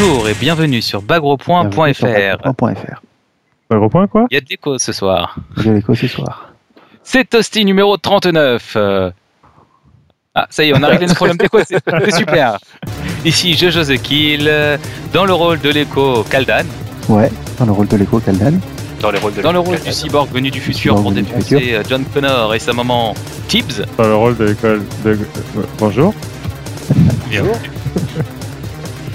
Bonjour et bienvenue sur bagro.fr. Bagro.fr. Bagro.quoi quoi Il y a de l'écho ce soir. Il y a l'écho ce soir. C'est Toasty numéro 39. Euh, Ah, ça y est, on a réglé nos problèmes d'écho, c'est c'est super. Ici, Jojo The Kill, dans le rôle de l'écho Kaldan, Ouais, dans le rôle de l'écho Kaldan. Dans les rôles de dans le rôle du cyborg venu du futur cyborg pour venu du défoncer euh, John Connor et sa maman Tibbs. Dans le rôle de l'école de... euh, Bonjour.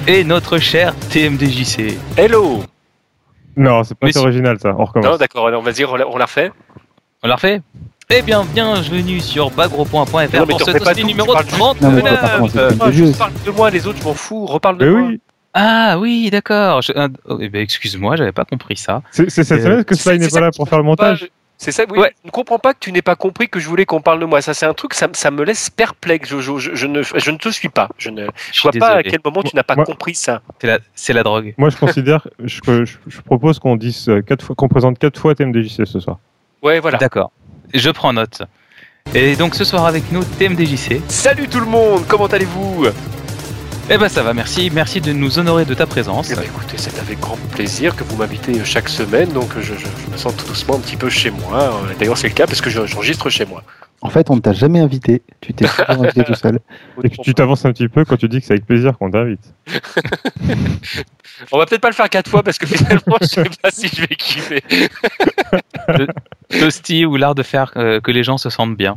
Et notre cher TMDJC. Hello Non, c'est pas si original ça, on recommence. Non, d'accord, alors vas-y, on la, on la refait. On l'a refait? Eh bien, bienvenue sur bagro.fr pour ce tout, numéro tu parles juste- Non, mais on peut pas 39. commencer. Euh, Ah, parle de moi, les autres, je m'en fous. Reparle de Mais moi. oui, Ah oui, d'accord. Je- oh, eh ben, excuse-moi, j'avais pas compris ça. c'est cette Euh, semaine que Sly n'est pas là pour faire le montage? Pas- C'est ça, oui. Ouais. Je ne comprends pas que tu n'aies pas compris que je voulais qu'on parle de moi. Ça, c'est un truc, ça, ça me laisse perplexe. Je, je, je, je ne, je ne te suis pas. Je ne Je vois pas à quel moment tu n'as pas Moi- compris ça. C'est la, c'est la drogue. Moi je considère je- que je, je propose qu'on dise euh, quatre fois qu'on présente quatre fois TMDJC ce soir. Ouais, voilà. D'accord. Je prends note. Et donc ce soir avec nous, TMDJC. Salut tout le monde, comment allez-vous? Eh ben ça va, merci. Merci de nous honorer de ta présence. Eh ben, Écoutez, c'est avec grand plaisir que vous m'invitez chaque semaine, donc je, je- je me sens tout doucement un petit peu chez moi. Euh, D'ailleurs, c'est le cas parce que je- j'enregistre chez moi. En fait, on ne t'a jamais invité. Tu t'es invité tout seul. Et que tu t'avances un petit peu quand tu dis que c'est avec plaisir qu'on t'invite. On va peut-être pas le faire quatre fois parce que finalement, je sais pas si je vais kiffer. Toasty ou l'art de faire euh, que les gens se sentent bien.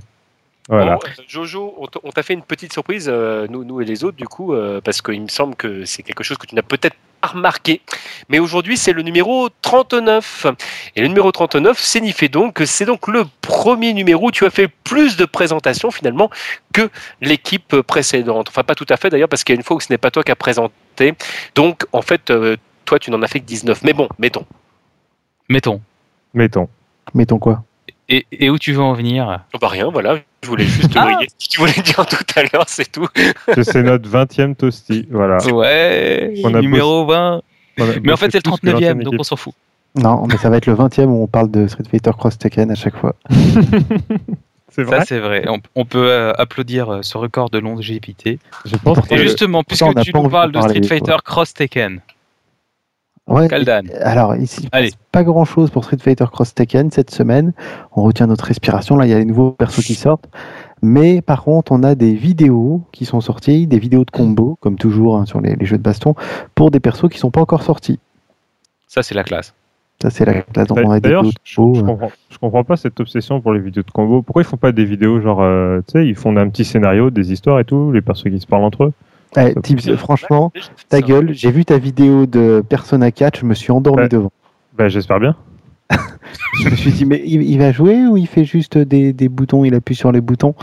Voilà. Bon, Jojo, on t'a fait une petite surprise, euh, nous, nous et les autres, du coup, euh, parce qu'il me semble que c'est quelque chose que tu n'as peut-être pas remarqué. Mais aujourd'hui, c'est le numéro 39. Et le numéro 39 signifie donc que c'est donc le premier numéro où tu as fait plus de présentations finalement que l'équipe précédente. Enfin, pas tout à fait d'ailleurs, parce qu'il y a une fois où ce n'est pas toi qui as présenté. Donc, en fait, euh, toi, tu n'en as fait que 19. Mais bon, mettons. Mettons. Mettons. Mettons quoi? Et, et où tu veux en venir? Oh, Bah rien, voilà. Je voulais juste Ah. briller. Ce que tu voulais dire tout à l'heure, c'est tout. Que c'est notre 20e toasty. Voilà. Ouais, On a numéro 20. On a Mais en fait, c'est le plus que 39e, l'ancienne donc équipe. on s'en fout. Non, mais ça va être le 20 e où on parle de Street Fighter Cross Tekken à chaque fois. C'est vrai. Ça, c'est vrai. On, on peut euh, applaudir euh, ce record de longévité. Je pense Et que justement, puisque tu nous parles de Street quoi. Fighter Cross Tekken, Ouais, Kaldan. Alors, ici, pas grand chose pour Street Fighter Cross Tekken cette semaine. On retient notre respiration. Là, il y a les nouveaux persos qui sortent. Mais par contre, on a des vidéos qui sont sorties, des vidéos de combo, comme toujours hein, sur les, les jeux de baston, pour des persos qui sont pas encore sortis. ça c'est la classe. Ça, c'est la classe. Donc, on a des vidéos je, de combo. je euh. comprends, je comprends pas cette obsession pour les vidéos de combo. Pourquoi ils font pas des vidéos genre, euh, tu sais, ils font un petit scénario, des histoires et tout, les persos qui se parlent entre eux? Tibbs, franchement, ta gueule, j'ai vu ta vidéo de Persona 4, je me suis endormi Ouais. devant. Bah, j'espère bien. Je me suis dit, mais il, il va jouer ou il fait juste des, des boutons, il appuie sur les boutons?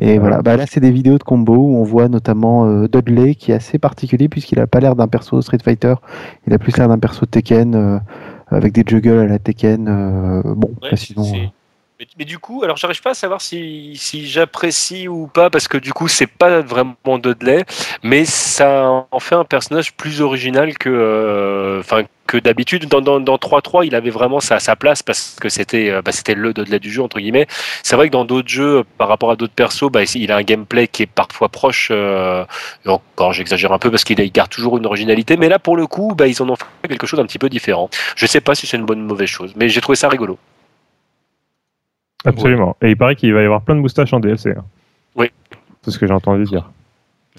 Et Ouais. voilà, bah là c'est des vidéos de combo où on voit notamment euh, Dudley qui est assez particulier puisqu'il a pas l'air d'un perso Street Fighter, il a plus l'air d'un perso Tekken euh, avec des juggles à la Tekken. euh, bon, Ouais, bah, sinon, c'est- Mais, du coup, alors j'arrive pas à savoir si, si j'apprécie ou pas, parce que du coup, c'est pas vraiment Dudley, mais ça en fait un personnage plus original que, euh, enfin, que d'habitude. Dans, dans, dans 3-3, il avait vraiment sa, sa place parce que c'était euh, bah, c'était le Dudley du jeu, entre guillemets. C'est vrai que dans d'autres jeux, par rapport à d'autres persos, bah, il a un gameplay qui est parfois proche. euh, encore, j'exagère un peu parce qu'il il garde toujours une originalité, mais là, pour le coup, bah, ils en ont fait quelque chose d'un petit peu différent. Je sais pas si c'est une bonne ou mauvaise chose, mais j'ai trouvé ça rigolo. Absolument. Et il paraît qu'il va y avoir plein de moustaches en DLC. hein. Oui. C'est ce que j'ai entendu dire.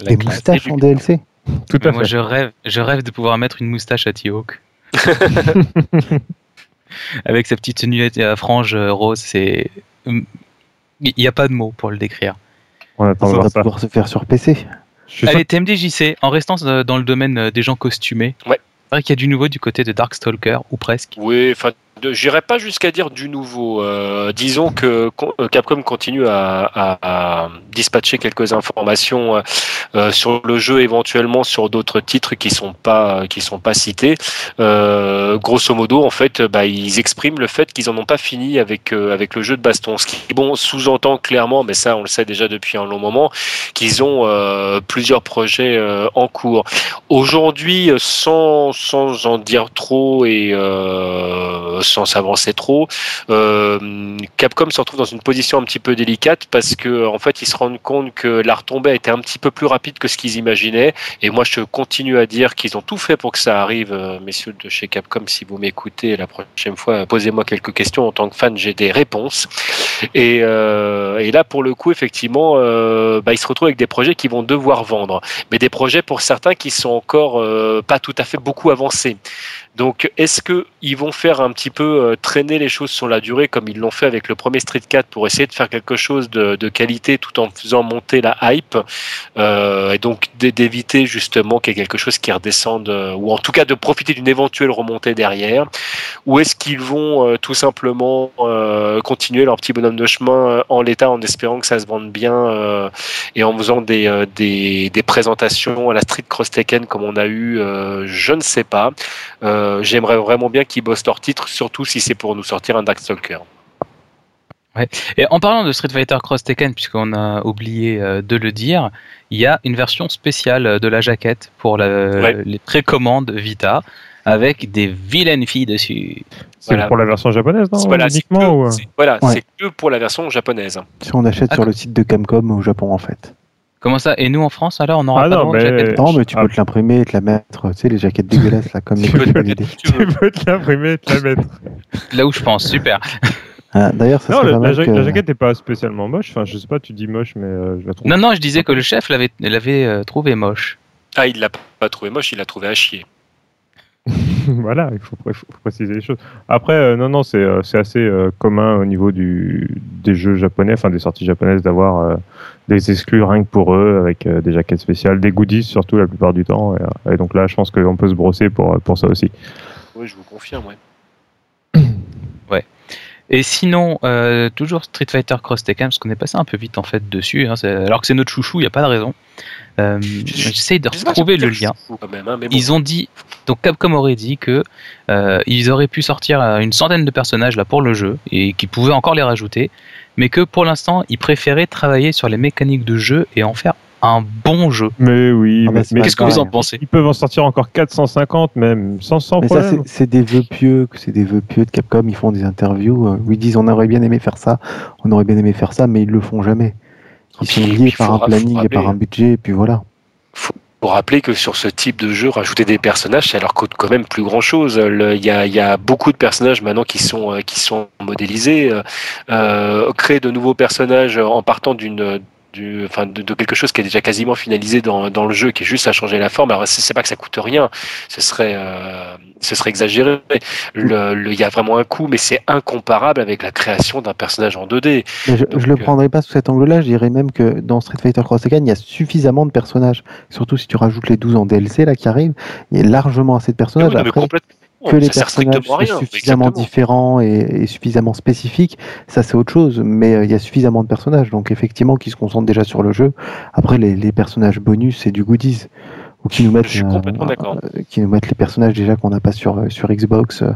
La des classe. moustaches en DLC. Tout Mais à moi fait. je rêve, je rêve de pouvoir mettre une moustache à T-Hawk. Avec sa petite tenue à frange euh, rose, c'est. Il n'y a pas de mots pour le décrire. On attend de pouvoir se faire sur PC. Allez, TMDJC, en restant euh, dans le domaine euh, des gens costumés, Ouais. c'est vrai qu'il y a du nouveau du côté de Darkstalker, ou presque. Oui, enfin, j'irai pas jusqu'à dire du nouveau. Euh, disons que euh, Capcom continue à, à- à dispatcher quelques informations euh, euh, sur le jeu, éventuellement sur d'autres titres qui sont pas qui sont pas cités. Euh, grosso modo, en fait, bah, ils expriment le fait qu'ils en ont pas fini avec euh, avec le jeu de baston. Ce qui bon sous-entend clairement, mais ça on le sait déjà depuis un long moment, qu'ils ont plusieurs projets en cours. Aujourd'hui, sans sans en dire trop et sans s'avancer trop. Euh, Capcom se retrouve dans une position un petit peu délicate parce que en fait ils se rendent compte que la retombée a été un petit peu plus rapide que ce qu'ils imaginaient. Et moi je continue à dire qu'ils ont tout fait pour que ça arrive, euh, messieurs de chez Capcom. Si vous m'écoutez la prochaine fois, posez-moi quelques questions en tant que fan, j'ai des réponses. Et, euh, là pour le coup effectivement, bah, ils se retrouvent avec des projets qui vont devoir vendre, mais des projets pour certains qui sont encore pas tout à fait beaucoup avancés. Donc, est-ce qu'ils vont faire un petit peu euh, traîner les choses sur la durée comme ils l'ont fait avec le premier Street 4 pour essayer de faire quelque chose de, qualité tout en faisant monter la hype euh, et donc d'é- d'éviter justement qu'il y ait quelque chose qui redescende euh, ou en tout cas de profiter d'une éventuelle remontée derrière? Ou est-ce qu'ils vont tout simplement continuer leur petit bonhomme de chemin en l'état en espérant que ça se vende bien et en faisant des, des, présentations à la Street Cross Tekken comme on a eu, je ne sais pas. Euh, J'aimerais vraiment bien qu'ils bossent leur titre, surtout si c'est pour nous sortir un Darkstalker. Et en parlant de Street Fighter Cross Tekken, puisqu'on a oublié euh, de le dire, il y a une version spéciale de la jaquette pour la- Ouais. les précommandes Vita avec des vilaines filles dessus. C'est Voilà. pour la version japonaise, non Voilà, Uniquement que, ou... euh voilà, Ouais. c'est que pour la version japonaise. Si on achète Ah, sur le site de Camcom au Japon, en fait. Comment ça? Et nous en France alors on aura Ah pas non, mais- jaquettes Non, mais tu ah. peux te l'imprimer et te la mettre, tu sais, les jaquettes dégueulasses, là, comme les peux te. Tu. Tu peux te l'imprimer et te la mettre. Là où je pense, super. Ah, D'ailleurs, ça Non, serait la, ja- que... la jaquette n'est pas spécialement moche. Enfin, je sais pas, tu dis moche, mais euh, je la trouve. Non, non, je disais que le chef l'avait l'avait euh, trouvé moche. Ah, il l'a pas trouvé moche, il l'a trouvé à chier. voilà, il faut, pré- faut préciser les choses. Après, euh, non, non, c'est euh, c'est assez euh, commun au niveau du, des jeux japonais, enfin des sorties japonaises, d'avoir euh, des exclus rien que pour eux, avec euh, des jaquettes spéciales, des goodies surtout la plupart du temps. Et, euh, et donc là, je pense qu'on peut se brosser pour, pour ça aussi. Oui, je vous confirme, ouais. Et sinon, euh, toujours Street Fighter Cross Tekken, parce qu'on est passé un peu vite en fait dessus, hein, alors que c'est notre chouchou, il n'y a pas de raison. Euh, J'essaye de Je sais pas, retrouver le lien. même, hein, bon. Ils ont dit, donc Capcom aurait dit que euh, ils auraient pu sortir euh, une centaine de personnages là pour le jeu et qu'ils pouvaient encore les rajouter, mais que pour l'instant ils préféraient travailler sur les mécaniques de jeu et en faire un bon jeu. Mais oui, Ah bah, mais, Qu'est-ce que vous en pensez? ils peuvent en sortir encore 450 même, sans, sans Mais ça, problème. c'est- c'est des vœux pieux, que c'est des vœux pieux de Capcom. Ils font des interviews euh, où ils disent on aurait bien aimé faire ça, on aurait bien aimé faire ça, mais ils le font jamais. Ils sont Puis- liés par un planning et par un budget, et puis voilà. Pour rappeler que sur ce type de jeu, rajouter des personnages, ça leur coûte quand même plus grand chose. Il y a, beaucoup de personnages maintenant qui sont, euh, qui sont modélisés. Euh, euh, créer de nouveaux personnages en partant d'une. Du, enfin, de, de quelque chose qui est déjà quasiment finalisé dans, dans le jeu, qui est juste à changer la forme. Alors, c'est pas que ça coûte rien, ce serait, euh, ce serait exagéré. Le- le- Il y a vraiment un coût, mais c'est incomparable avec la création d'un personnage en 2D. Mais je, Donc, je le euh, prendrais pas sous cet angle-là. Je dirais même que dans Street Fighter Cross Tekken, il y a suffisamment de personnages. Surtout si tu rajoutes les 12 en DLC là qui arrivent, il y a largement assez de personnages. Oui, non, mais Après, complètement. Que les personnages soient rien. suffisamment différents et, et suffisamment spécifiques, ça c'est autre chose. Mais euh, il y a suffisamment de personnages, donc effectivement, qui se concentrent déjà sur le jeu. Après, les, les personnages bonus, c'est du goodies. Ou qui nous mettent, Je suis complètement d'accord. euh, qui nous mettent les personnages déjà qu'on n'a pas sur, euh, sur Xbox, euh,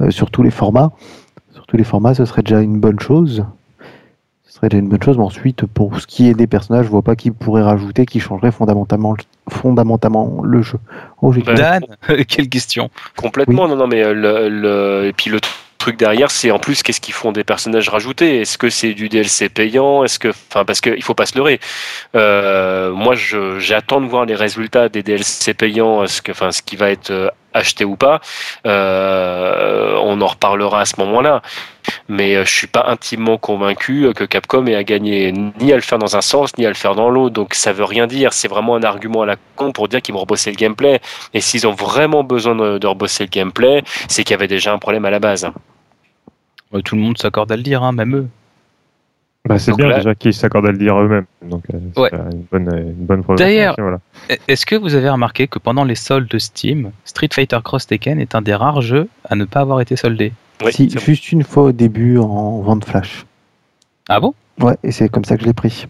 euh, sur tous les formats. Sur tous les formats, ce serait déjà une bonne chose. Serait déjà une bonne chose. Mais ensuite, pour ce qui est des personnages, je vois pas qui pourrait rajouter qui changerait fondamentalement, fondamentalement le jeu. Oh, Ben, Dan, quelle question. Complètement, non, non, mais euh, le, le- et puis le truc derrière, c'est en plus qu'est-ce qu'ils font des personnages rajoutés? Est-ce que c'est du DLC payant? Est-ce que, enfin, parce qu'il faut pas se leurrer. Euh, moi, je- j'attends de voir les résultats des DLC payants, ce que, enfin, ce qui va être euh, acheté ou pas. Euh, on en reparlera à ce moment-là. Mais euh, je suis pas intimement convaincu que Capcom ait à gagner ni à le faire dans un sens ni à le faire dans l'autre. Donc ça veut rien dire. C'est vraiment un argument à la con pour dire qu'ils vont rebosser le gameplay. Et s'ils ont vraiment besoin de, rebosser le gameplay, c'est qu'il y avait déjà un problème à la base. Tout le monde s'accorde à le dire, hein, même eux. Bah, c'est bien là- déjà qu'ils s'accordent à le dire eux-mêmes. Donc, euh, Ouais. une bonne, une bonne D'ailleurs- voilà. Est-ce que vous avez remarqué que pendant les soldes de Steam, Street Fighter Cross Tekken est un des rares jeux à ne pas avoir été soldé? Oui, si, bon. juste une fois au début en vente flash. Ah bon? Ouais, et c'est comme ça que je l'ai pris.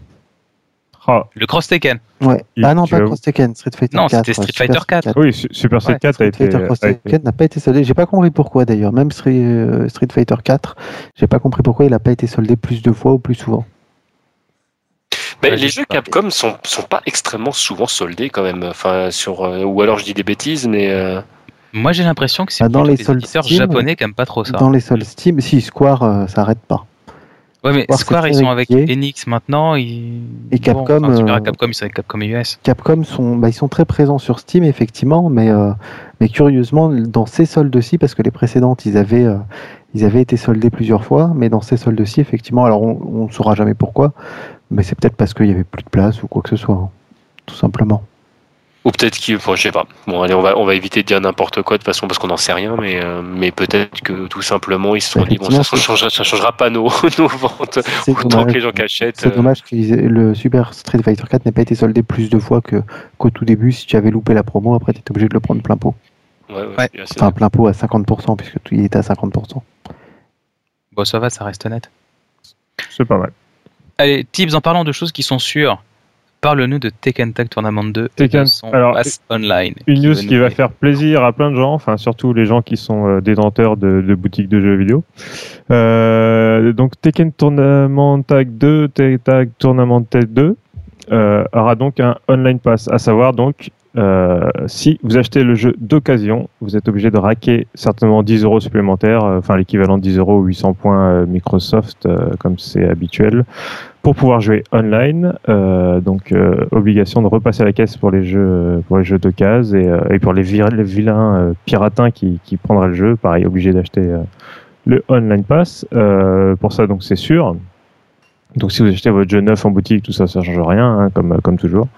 Ah, Le Cross Tekken Ouais. Il- ah non, tu pas Cross Tekken, Street Fighter Non, 4. c'était Street Fighter 4. oui, Su- Super Street Ouais, 4 a été. Fighter Cross a été- Tekken n'a pas été soldé. J'ai pas compris pourquoi d'ailleurs. Même Street, euh, Street Fighter 4, j'ai pas compris pourquoi il a pas été soldé plus de fois ou plus souvent. Mais Ouais, les jeux pas- Capcom sont, sont pas extrêmement souvent soldés quand même. Enfin, sur, euh, ou alors je dis des bêtises, mais euh, Moi, j'ai l'impression que c'est Bah, dans plutôt les les soldes Steam, japonais qui aiment pas trop ça. Dans les soldes Steam, si Square, euh, ça arrête pas. Ouais, mais Square, ils sont avec. Enix maintenant. Ils... Et Capcom, enfin, Super euh, Capcom, ils sont avec Capcom US. Capcom sont, bah, ils sont très présents sur Steam effectivement, mais, euh, mais curieusement dans ces soldes-ci, parce que les précédentes ils avaient, euh, ils avaient été soldés plusieurs fois, mais dans ces soldes-ci effectivement, alors on ne saura jamais pourquoi, mais c'est peut-être parce qu'il y avait plus de place ou quoi que ce soit, hein, tout simplement. Ou peut-être qu'il. Bon, je sais pas. Bon, allez, on va, on va éviter de dire n'importe quoi de toute façon parce qu'on n'en sait rien, mais, euh, mais peut-être que tout simplement ils se sont dit bon, ça, Effectivement, ne changera, ça changera pas nos, nos ventes C'est autant dommage. que les gens. C'est euh, dommage que le Super Street Fighter 4 n'ait pas été soldé plus de fois que qu'au tout début. Si tu avais loupé la promo, après tu étais obligé de le prendre plein pot. ouais, ouais, Enfin plein pot à 50% puisque tout il était à 50%. Bon, ça va, ça reste honnête. C'est pas mal. Allez, tips en parlant de choses qui sont sûres. Parle-nous de Tekken Tag Tournament 2 et Tekken- de son alors, pass online. Une news qui va faire plaisir à plein de gens, enfin surtout les gens qui sont euh, détenteurs de, de boutiques de jeux vidéo. Euh, donc Tekken Tournament Tag 2, Tekken Tag Tournament Tag 2 euh, aura donc un online pass, à savoir donc euh, si vous achetez le jeu d'occasion, vous êtes obligé de raquer certainement 10 euros supplémentaires, euh, enfin l'équivalent de 10 euros ou 800 points euh, Microsoft comme c'est habituel, pour pouvoir jouer online. Donc obligation de repasser la caisse pour les jeux pour les jeux d'occasion et, et pour les, vilains piratins qui, qui prendraient le jeu, pareil obligé d'acheter le online pass. Pour ça donc c'est sûr. Donc si vous achetez votre jeu neuf en boutique, tout ça, ça change rien, hein, comme, comme toujours.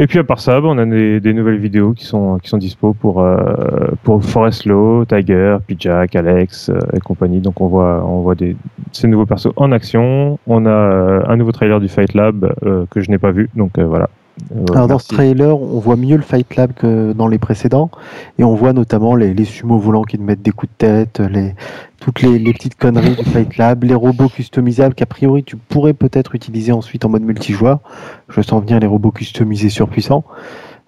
Et puis à part ça, on a des, nouvelles vidéos qui sont, qui sont dispo pour, euh, pour Forest Law, Tiger, Pijak, Alex euh, et compagnie. Donc on voit, on voit des, ces nouveaux persos en action. On a euh, un nouveau trailer du Fight Lab que je n'ai pas vu. Donc voilà. Euh, Alors dans ce trailer, on voit mieux le Fight Lab que dans les précédents, et on voit notamment les, les sumo volants qui te mettent des coups de tête, les, toutes les, les petites conneries du Fight Lab, les robots customisables qu'a priori tu pourrais peut-être utiliser ensuite en mode multijoueur. Je sens venir les robots customisés surpuissants.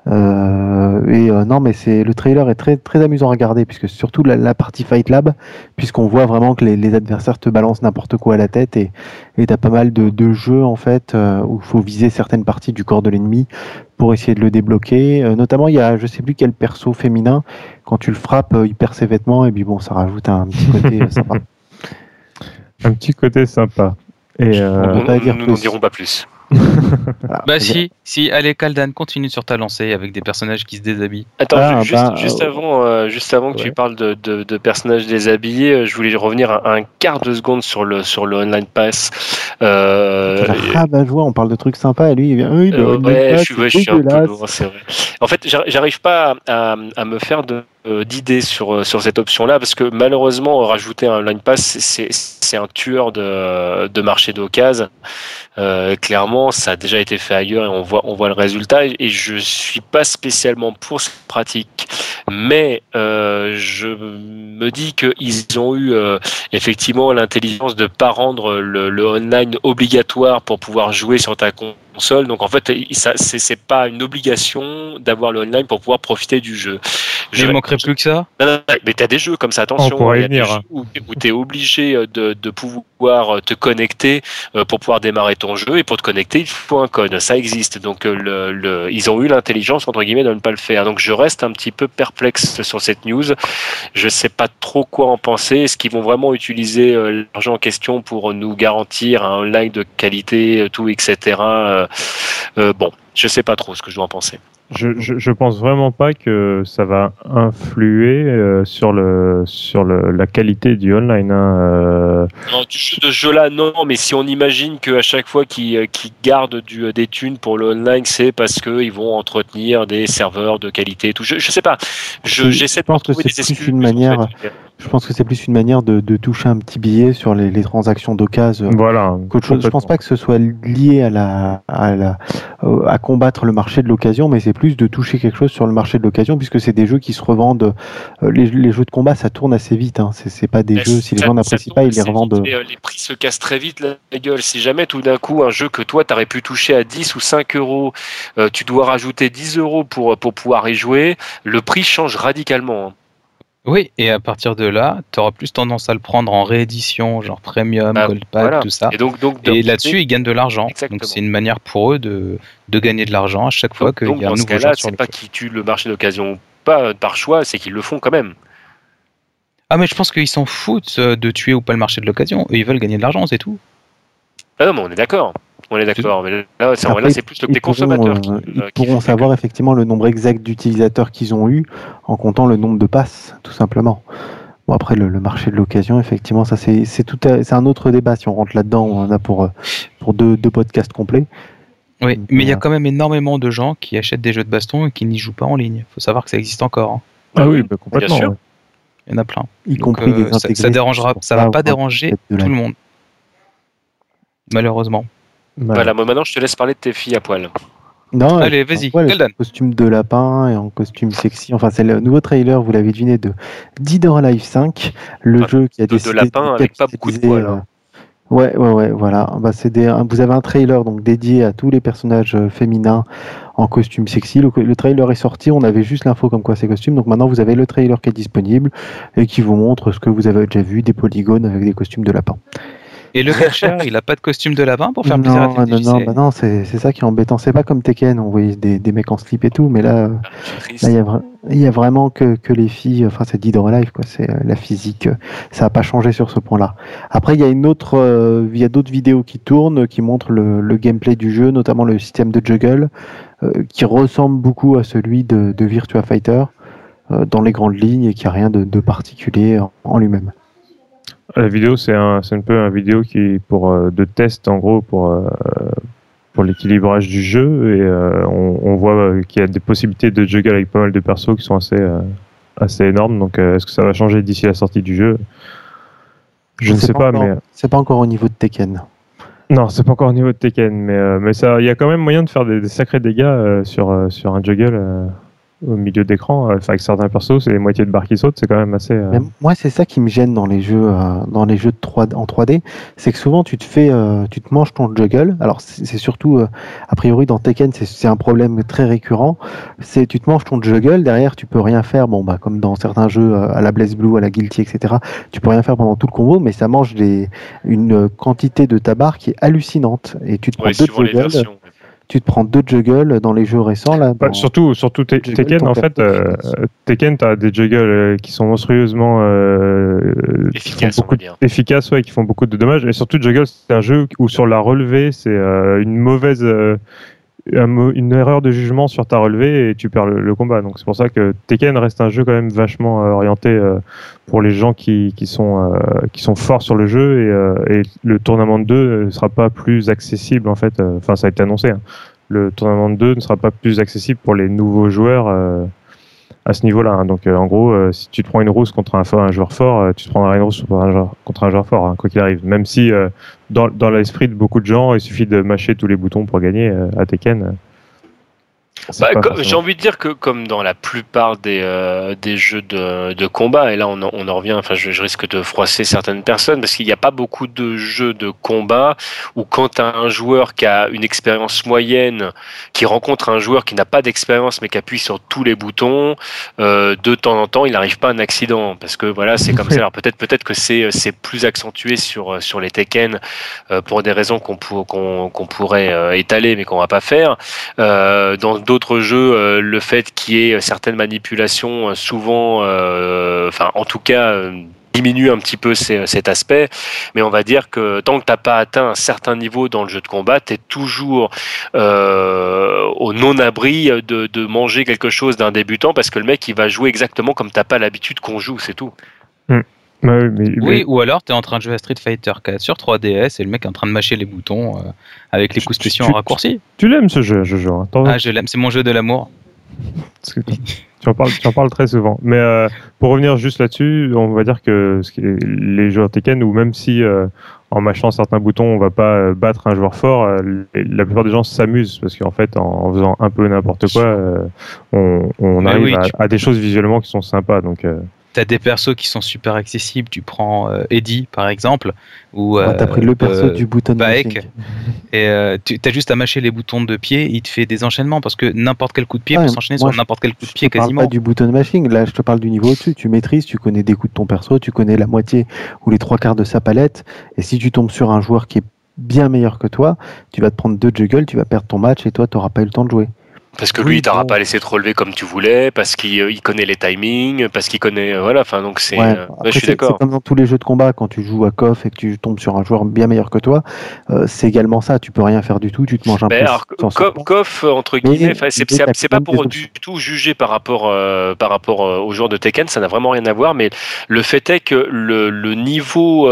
Euh, et euh, non, mais c'est le trailer est très très amusant à regarder puisque surtout la, la partie Fight Lab, puisqu'on voit vraiment que les, les adversaires te balancent n'importe quoi à la tête et et t'as pas mal de, de jeux en fait euh, où il faut viser certaines parties du corps de l'ennemi pour essayer de le débloquer. Euh, notamment, il y a je sais plus quel perso féminin quand tu le frappes, euh, il perd ses vêtements et puis bon, ça rajoute un petit côté sympa. Un petit côté sympa. Et euh, On peut pas nous dire nous plus. n'en dirons pas plus. Voilà. Bah si, si, allez Kaldan, continue sur ta lancée avec des personnages qui se déshabillent. Attends, Ah, ju- juste, bah, juste euh, avant, euh, juste avant que ouais. tu parles de, de, de personnages déshabillés, euh, je voulais revenir un, un quart de seconde sur le, sur le Online Pass. Euh, Ah bah joie, on parle de trucs sympas et lui il vient. Oui, le Euh, ouais, Pass, je suis, ouais, je c'est suis un peu lourd, c'est vrai. En fait, j'ar- j'arrive pas à, à me faire de d'idées sur euh, sur cette option-là parce que malheureusement rajouter un line pass c'est- un tueur de de marché d'occasion. Euh, clairement, ça a déjà été fait ailleurs et on voit on voit le résultat et je suis pas spécialement pour cette pratique, mais euh, je me dis qu'ils ont eu euh, effectivement l'intelligence de pas rendre le, le online obligatoire pour pouvoir jouer sur ta console. Donc en fait, ça c'est c'est pas une obligation d'avoir le online pour pouvoir profiter du jeu. Mais Je- il manquerait plus que ça? non, non, mais t'as des jeux comme ça, attention. On il y y a des venir, jeux où, où t'es obligé euh, de, de pouvoir euh, te connecter euh, pour pouvoir démarrer ton jeu et pour te connecter, il faut un code. Ça existe. Donc euh, le, le- ils ont eu l'intelligence entre guillemets de ne pas le faire. Donc je reste un petit peu perplexe sur cette news. Je sais pas trop quoi en penser. Est-ce qu'ils vont vraiment utiliser l'argent en question pour nous garantir un online de qualité, tout, etc. Bon, je sais pas trop ce que je dois en penser. Je, je, je pense vraiment pas que ça va influer euh, sur le sur le, la qualité du online. hein, euh. Non, du jeu de ce jeu-là, non, mais si on imagine qu'à chaque fois qu'ils euh, qu'ils gardent du, euh, des thunes pour le online, c'est parce qu'ils vont entretenir des serveurs de qualité et tout. Je, je sais pas. Je- Je J'essaie de pense que trouver c'est des plus excuses. une manière- Je pense que c'est plus une manière de, de toucher un petit billet sur les, les transactions d'occasion. Voilà. qu'autre chose. Je pense pas que ce soit lié à la, à la, euh, à combattre le marché de l'occasion, mais c'est plus de toucher quelque chose sur le marché de l'occasion, puisque c'est des jeux qui se revendent. euh, les, les jeux de combat, ça tourne assez vite. Hein. C'est, pas des Mais jeux si les gens n'apprécient pas, ils les revendent. vite, euh, les prix se cassent très vite la gueule. Si jamais tout d'un coup un jeu que toi t'aurais pu toucher à 10 ou 5 euros, euh, tu dois rajouter 10 euros pour, pour pouvoir y jouer, le prix change radicalement. Oui, et à partir de là, tu auras plus tendance à le prendre en réédition, genre premium, Ah, gold pack, voilà. tout ça. Et donc, donc Et donc, là-dessus, ils gagnent de l'argent. Donc c'est une manière pour eux de, de gagner de l'argent à chaque fois qu'il y a un nouveau jeu sur c'est le pas qu'ils tuent le marché d'occasion pas par choix, c'est qu'ils le font quand même. Ah, mais je pense qu'ils s'en foutent euh, de tuer ou pas le marché de l'occasion. Ils veulent gagner de l'argent, c'est tout. Ah non, mais on est d'accord. On est d'accord. Mais là, c'est Après, là, c'est plus le ils côté pourront, consommateur. euh, qui, ils euh, qui pourront fait savoir effectivement le nombre exact d'utilisateurs qu'ils ont eu en comptant le nombre de passes, tout simplement. Bon, après, le, le marché de l'occasion, effectivement, ça c'est c'est tout à- c'est un autre débat. Si on rentre là-dedans, on en a pour, euh, pour deux, deux podcasts complets. Oui, Donc, mais il y a euh, quand même énormément de gens qui achètent des jeux de baston et qui n'y jouent pas en ligne. faut savoir que ça existe encore. hein. Ah oui, bah, complètement. sûr. ouais. Il y en a plein. Y Donc, compris euh, des ça, ça dérangera, ça va pas déranger tout le monde. Malheureusement. Voilà. Voilà, moi maintenant je te laisse parler de tes filles à poil. Non, Allez, vas-y. En costume de lapin et en costume sexy. Enfin, c'est le nouveau trailer, vous l'avez deviné, de Dead or Alive 5, le Enfin, jeu qui a de- de décidé lapin avec pas beaucoup de poils, euh, Ouais, ouais, ouais, voilà. Bah, c'est des, vous avez un trailer donc dédié à tous les personnages euh, féminins en costume sexy. Le, le trailer est sorti, on avait juste l'info comme quoi ces costumes. Donc maintenant, vous avez le trailer qui est disponible et qui vous montre ce que vous avez déjà vu, des polygones avec des costumes de lapin. Et le catcher, il a pas de costume de lapin pour faire non, plaisir à non, non, bah non, c'est c'est ça qui est embêtant. C'est pas comme Tekken, on voyait des, des mecs en slip et tout, mais là, il y a, y a vraiment que, que les filles, enfin c'est Dead or Alive, quoi. C'est euh, la physique, euh, ça n'a pas changé sur ce point-là. Après, il y a une autre, euh, il y a d'autres vidéos qui tournent, qui montrent le, le gameplay du jeu, notamment le système de juggle, euh, qui ressemble beaucoup à celui de, de Virtua Fighter euh, dans les grandes lignes et qui a rien de, de particulier en, en lui-même. La vidéo, c'est un, un peu un vidéo qui pour euh, de test en gros pour euh, pour l'équilibrage du jeu et euh, on, on voit qu'il y a des possibilités de juggle avec pas mal de persos qui sont assez assez énormes. Donc, est-ce que ça va changer d'ici la sortie du jeu? Je ne sais pas, encore- mais c'est pas encore au niveau de Tekken. non, c'est pas encore au niveau de Tekken, mais mais ça, il y a quand même moyen de faire des, des sacrés dégâts sur sur un juggle. Au milieu d'écran, euh, enfin, avec certains persos, c'est les moitiés de barres qui sautent, c'est quand même assez. euh, moi, c'est ça qui me gêne dans les jeux, euh, dans les jeux de 3, en 3D, c'est que souvent tu te fais, euh, tu te manges ton juggle. Alors c'est surtout, euh, a priori dans Tekken, c'est- c'est un problème très récurrent. C'est tu te manges ton juggle, derrière tu peux rien faire. Bon bah comme dans certains jeux euh, à la Blaze Blue, à la Guilty, etc. Tu peux rien faire pendant tout le combo, mais ça mange des, une quantité de tabac qui est hallucinante. Et tu te prends Ouais, deux juggles, versions. Tu te prends deux juggles dans les jeux récents là. Bah, surtout, surtout Te- Juggle, Tekken, en fait, euh, Tekken, t'as des juggles euh, qui sont monstrueusement euh, qui Efficace, font on beaucoup efficaces, ouais, qui font beaucoup de dommages. Et surtout, Juggle, c'est un jeu où sur la relevée, c'est euh, une mauvaise, euh, une erreur de jugement sur ta relevée et tu perds le, combat. Donc c'est pour ça que Tekken reste un jeu quand même vachement euh, orienté euh, pour les gens qui, qui sont euh, qui sont forts sur le jeu et, le tournament de 2 ne sera pas plus accessible en fait. Enfin, ça a été annoncé. hein. Le tournament de 2 ne sera pas plus accessible pour les nouveaux joueurs. À ce niveau-là. hein. Donc, euh, en gros, euh, si tu te prends une rousse contre un, joueur fort, euh, tu te prendras une rousse contre un joueur, fort, hein, quoi qu'il arrive. Même si, dans, dans l'esprit de beaucoup de gens, il suffit de mâcher tous les boutons pour gagner à Tekken. Euh, Bah, J'ai envie de dire que comme dans la plupart des, euh, des jeux de, de combat, et là on en, on en revient, enfin je, je risque de froisser certaines personnes, parce qu'il n'y a pas beaucoup de jeux de combat où quand as un joueur qui a une expérience moyenne, qui rencontre un joueur qui n'a pas d'expérience mais qui appuie sur tous les boutons, euh, de temps en temps il n'arrive pas à un accident, parce que voilà c'est comme ça. Alors peut-être peut-être que c'est c'est plus accentué sur, sur les Tekken euh, pour des raisons qu'on pour- qu'on qu'on pourrait euh, étaler mais qu'on va pas faire. Euh, dans d'autres jeux, euh, le fait qu'il y ait certaines manipulations, euh, souvent, euh, enfin, en tout cas, diminue un petit peu cet aspect, mais on va dire que tant que t'as pas atteint un certain niveau dans le jeu de combat, tu es toujours au non-abri de, manger quelque chose d'un débutant parce que le mec il va jouer exactement comme t'as pas l'habitude qu'on joue, c'est tout. Oui, mais, mais- Oui, ou alors t'es en train de jouer à Street Fighter 4 sur 3DS et le mec est en train de mâcher les boutons euh, avec les Tu- coups tu- spéciaux tu- en raccourci. tu l'aimes ce jeu, je joue. hein. Ah, je l'aime, c'est mon jeu de l'amour. tu, en parles, tu en parles très souvent. Mais euh, pour revenir juste là-dessus, on va dire que les joueurs Tekken, ou même si euh, en mâchant certains boutons, on va pas battre un joueur fort, euh, la plupart des gens s'amusent parce qu'en fait, en, en faisant un peu n'importe quoi, on, on Mais arrive oui, à, tu- à des choses visuellement qui sont sympas. Donc, T'as des persos qui sont super accessibles. Tu prends euh, Eddie par exemple, ou T'as euh, pris le perso euh, du button Baek. et euh, tu as juste à mâcher les boutons de pied. Il te fait des enchaînements parce que n'importe quel coup de pied peut s'enchaîner sur n'importe quel coup de Je pied te parle quasiment. pas du button mashing, là je te parle du niveau au-dessus. Tu maîtrises, tu connais des coups de ton perso, tu connais la moitié ou les trois quarts de sa palette. Et si tu tombes sur un joueur qui est bien meilleur que toi, tu vas te prendre deux juggles, tu vas perdre ton match et toi tu n'auras pas eu le temps de jouer. Parce que Oui, lui, il t'aura bon. pas laissé te relever comme tu voulais, parce qu'il euh, connaît les timings, parce qu'il connaît. euh, Voilà, enfin, donc c'est. Ouais, euh, ouais, je suis C'est d'accord. comme dans tous les jeux de combat, quand tu joues à KOF et que tu tombes sur un joueur bien meilleur que toi, euh, c'est également ça. Tu peux rien faire du tout, tu te manges un Ben, peu. euh, entre guillemets, c'est pas pour du tout juger par rapport, euh, par rapport euh, au joueur de Tekken, ça n'a vraiment rien à voir, mais le fait est que le, le niveau,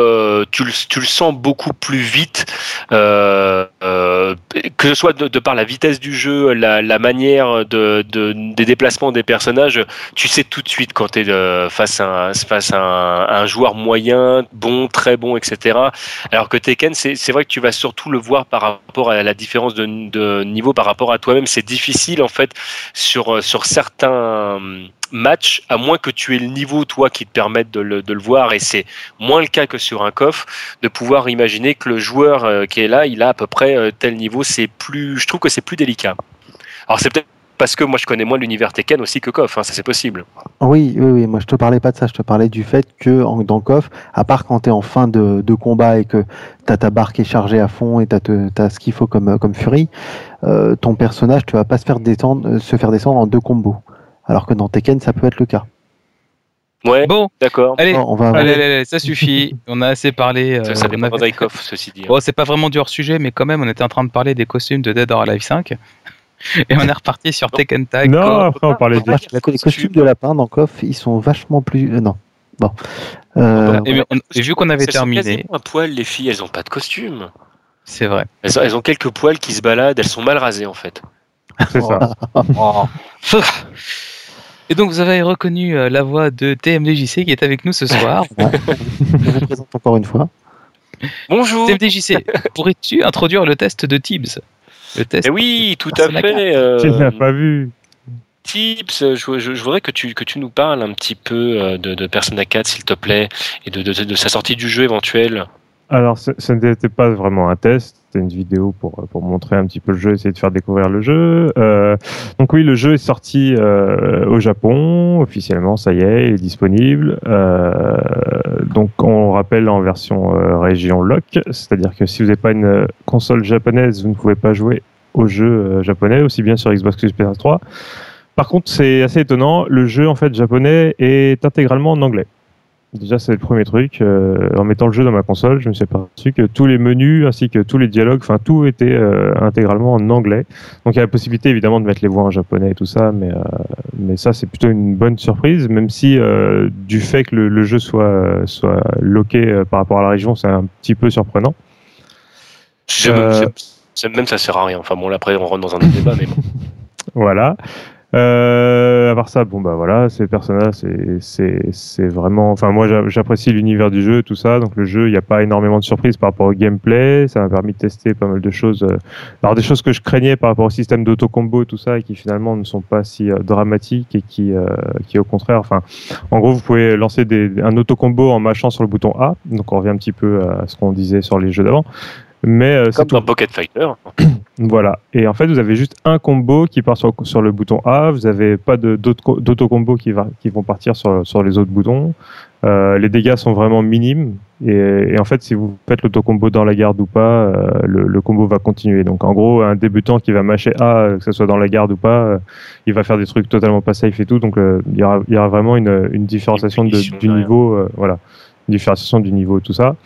tu, le, tu le sens beaucoup plus vite, que ce soit de, de par la vitesse du jeu, la, la manière de, de- des déplacements des personnages, tu sais tout de suite quand tu es face, à un, face à un, joueur moyen, bon, très bon, etc. Alors que Tekken, c'est vrai que tu vas surtout le voir par rapport à la différence de, niveau par rapport à toi-même. C'est difficile en fait sur, euh, sur certains hum, matchs, à moins que tu aies le niveau toi qui te permette de le, de le voir, et c'est moins le cas que sur un coffre, de pouvoir imaginer que le joueur euh, qui est là, il a à peu près euh, tel niveau. C'est plus, je trouve que c'est plus délicat. Alors c'est peut-être parce que moi je connais moins l'univers Tekken aussi que KOF, hein, ça c'est possible. Oui, oui, oui, moi je te parlais pas de ça, je te parlais du fait que en, dans KOF, à part quand tu es en fin de, de combat et que tu as ta barre qui est chargée à fond et tu as, ce qu'il faut comme, comme furie, euh, ton personnage ne va pas se faire, descendre, euh, se faire descendre en deux combos. Alors que dans Tekken, ça peut être le cas. Ouais, Bon, d'accord. allez, on va allez, allez, allez, ça suffit. On a assez parlé. euh, Ça, dépend a ceci dit. hein. Bon, c'est pas vraiment du hors sujet, mais quand même, on était en train de parler des costumes de Dead or Alive 5. Et on est reparti sur Tekken Tag. Non, après on parlait des. Vache, les costumes de lapin dans KOF, ils sont vachement plus. euh, non. Bon. Euh, Et, mais on- et vu qu'on avait terminé, à poil, les filles, elles ont pas de costume. c'est vrai. Elles ont, elles ont quelques poils qui se baladent, elles sont mal rasées en fait. C'est ça. Et donc, vous avez reconnu euh, la voix de TMDJC qui est avec nous ce soir. je vous présente encore une fois. Bonjour TMDJC, pourrais-tu introduire le test de Tibbs? Le test. Eh oui, tout Ah, à fait. euh, Tu ne l'as pas vu. Tips, je, je- je voudrais que tu, que tu nous parles un petit peu euh, de, de Persona 4, s'il te plaît, et de, de, de sa sortie du jeu éventuelle. Alors, ce, ce n'était pas vraiment un test, c'était une vidéo pour, pour montrer un petit peu le jeu, essayer de faire découvrir le jeu. Euh, donc oui, le jeu est sorti euh, au Japon, officiellement, ça y est, il est disponible. Euh, donc on rappelle en version euh, région lock, c'est-à-dire que si vous n'avez pas une euh, console japonaise, vous ne pouvez pas jouer au jeu euh, japonais, aussi bien sur Xbox que sur PS3. Par contre, c'est assez étonnant, le jeu en fait japonais est intégralement en anglais. Déjà, c'est le premier truc. Euh, en mettant le jeu dans ma console, je me suis aperçu que tous les menus ainsi que tous les dialogues, enfin tout était euh, intégralement en anglais. Donc il y a la possibilité évidemment de mettre les voix en japonais et tout ça, mais, euh, mais ça c'est plutôt une bonne surprise, même si du fait que le, le jeu soit, soit loqué par rapport à la région, c'est un petit peu surprenant. Même ça sert à rien. Enfin bon, là, après on rentre dans un autre débat, mais bon. Voilà. Euh, à part ça, bon bah voilà, ces personnages, c'est vraiment. Enfin moi, j'a- j'apprécie l'univers du jeu, tout ça. Donc le jeu, il n'y a pas énormément de surprises par rapport au gameplay. Ça m'a permis de tester pas mal de choses. euh, Alors des choses que je craignais par rapport au système d'auto-combo, tout ça, et qui finalement ne sont pas si euh, dramatiques et qui euh, qui au contraire. Enfin, en gros, vous pouvez lancer des, un auto-combo en mâchant sur le bouton A. Donc on revient un petit peu à ce qu'on disait sur les jeux d'avant. Mais euh, c'est Comme dans Pocket Fighter. Voilà. Et en fait, vous avez juste un combo qui part sur, sur le bouton A. Vous n'avez pas d'auto-combos qui, va- qui vont partir sur, sur les autres boutons. Euh, les dégâts sont vraiment minimes. Et, et en fait, si vous faites l'auto-combo dans la garde ou pas, euh, le, le combo va continuer. Donc, en gros, un débutant qui va mâcher A, euh, que ce soit dans la garde ou pas, euh, il va faire des trucs totalement pas safe et tout. Donc, il y, aura, il y aura vraiment une, une différenciation de- du niveau. voilà. Une différenciation du niveau, tout ça.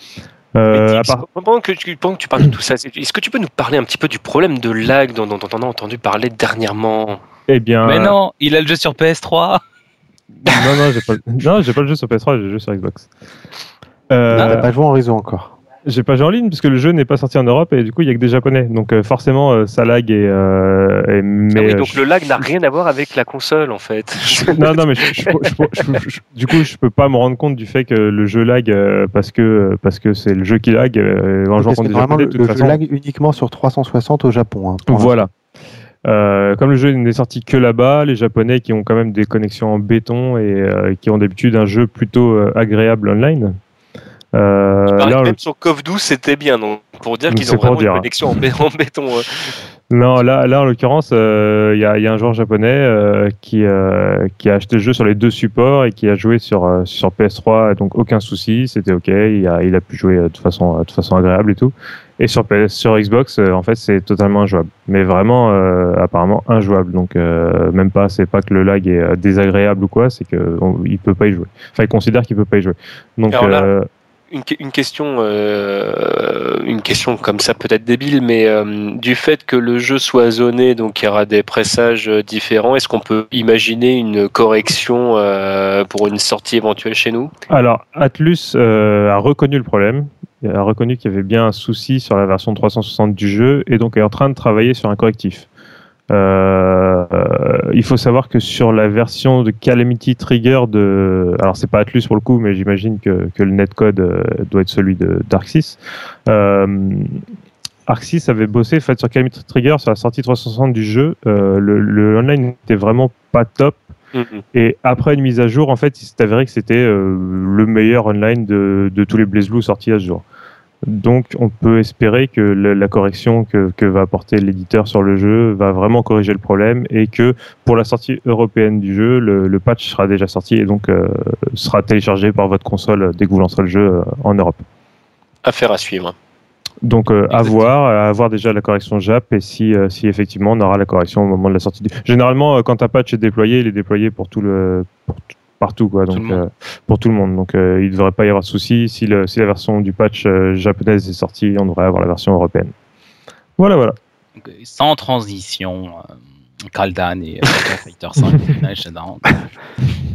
Euh, Mais à part- pendant, que tu, pendant que tu parles de tout ça, est-ce que tu peux nous parler un petit peu du problème de lag dont, dont on a entendu parler dernièrement? Eh bien, Mais non, il a le jeu sur PS3. non, non, j'ai pas, non, j'ai pas le jeu sur PS3, j'ai le jeu sur Xbox. Euh, T'as pas joué en réseau encore. J'ai pas joué en ligne parce que le jeu n'est pas sorti en Europe et du coup il y a que des japonais. Donc euh, forcément euh, ça lag et, euh, et- mais Ah oui, donc je- le lag n'a rien à voir avec la console en fait. non non mais je- je- je- je- je- du coup je peux pas me rendre compte du fait que le jeu lag euh, parce que parce que c'est le jeu qui lag euh, en jouant contre des japonais le, de toute le jeu façon. lag uniquement sur 360 au Japon. hein, Voilà. Euh, comme le jeu n'est sorti que là-bas, les Japonais qui ont quand même des connexions en béton et euh, qui ont d'habitude un jeu plutôt euh, agréable online. Euh, là, même sur KOF 12 c'était bien, donc pour dire qu'ils ont vraiment dire, une connexion en, bé- en béton. Non, là, là en l'occurrence, euh, il y, a, y, a, un joueur japonais euh, qui, euh, qui a acheté le jeu sur les deux supports et qui a joué sur, sur PS3, donc aucun souci, c'était ok, il a, il a pu jouer de façon, de façon agréable et tout. Et sur, PS, sur Xbox, en fait, c'est totalement injouable. Mais vraiment, apparemment, injouable. Donc, même pas, c'est pas que le lag est désagréable ou quoi, c'est qu'il peut pas y jouer. Enfin, il considère qu'il peut pas y jouer. Donc, une, question, euh, une question comme ça peut-être débile, mais euh, du fait que le jeu soit zoné, donc il y aura des pressages différents, est-ce qu'on peut imaginer une correction euh, pour une sortie éventuelle chez nous? Alors, Atlus euh, a reconnu le problème. A reconnu qu'il y avait bien un souci sur la version 360 du jeu et donc est en train de travailler sur un correctif. Euh, il faut savoir que sur la version de Calamity Trigger de, alors c'est pas Atlus pour le coup, mais j'imagine que, que, le netcode euh, doit être celui de d'Arxis. Euh, Arxis avait bossé fait, sur Calamity Trigger sur la sortie 360 du jeu. Euh, le, le, online n'était vraiment pas top. Mm-hmm. Et après une mise à jour, en fait, il s'est avéré que c'était euh, le meilleur online de, de tous les BlazBlue sortis à ce jour. Donc, on peut espérer que la correction que, va apporter l'éditeur sur le jeu va vraiment corriger le problème et que pour la sortie européenne du jeu, le, patch sera déjà sorti et donc euh, sera téléchargé par votre console dès que vous lancerez le jeu euh, en Europe. Affaire à suivre. Donc euh, à voir, à voir déjà la correction JAP et si, si effectivement on aura la correction au moment de la sortie. Du... Généralement, quand un patch est déployé, il est déployé pour tout le pour partout quoi. Donc euh, pour tout le monde. Donc euh, il ne devrait pas y avoir de souci si, le, si la version du patch euh, japonaise est sortie on devrait avoir la version européenne. Voilà voilà. Sans transition Kaldan et Virtua Fighter 5 Final Showdown.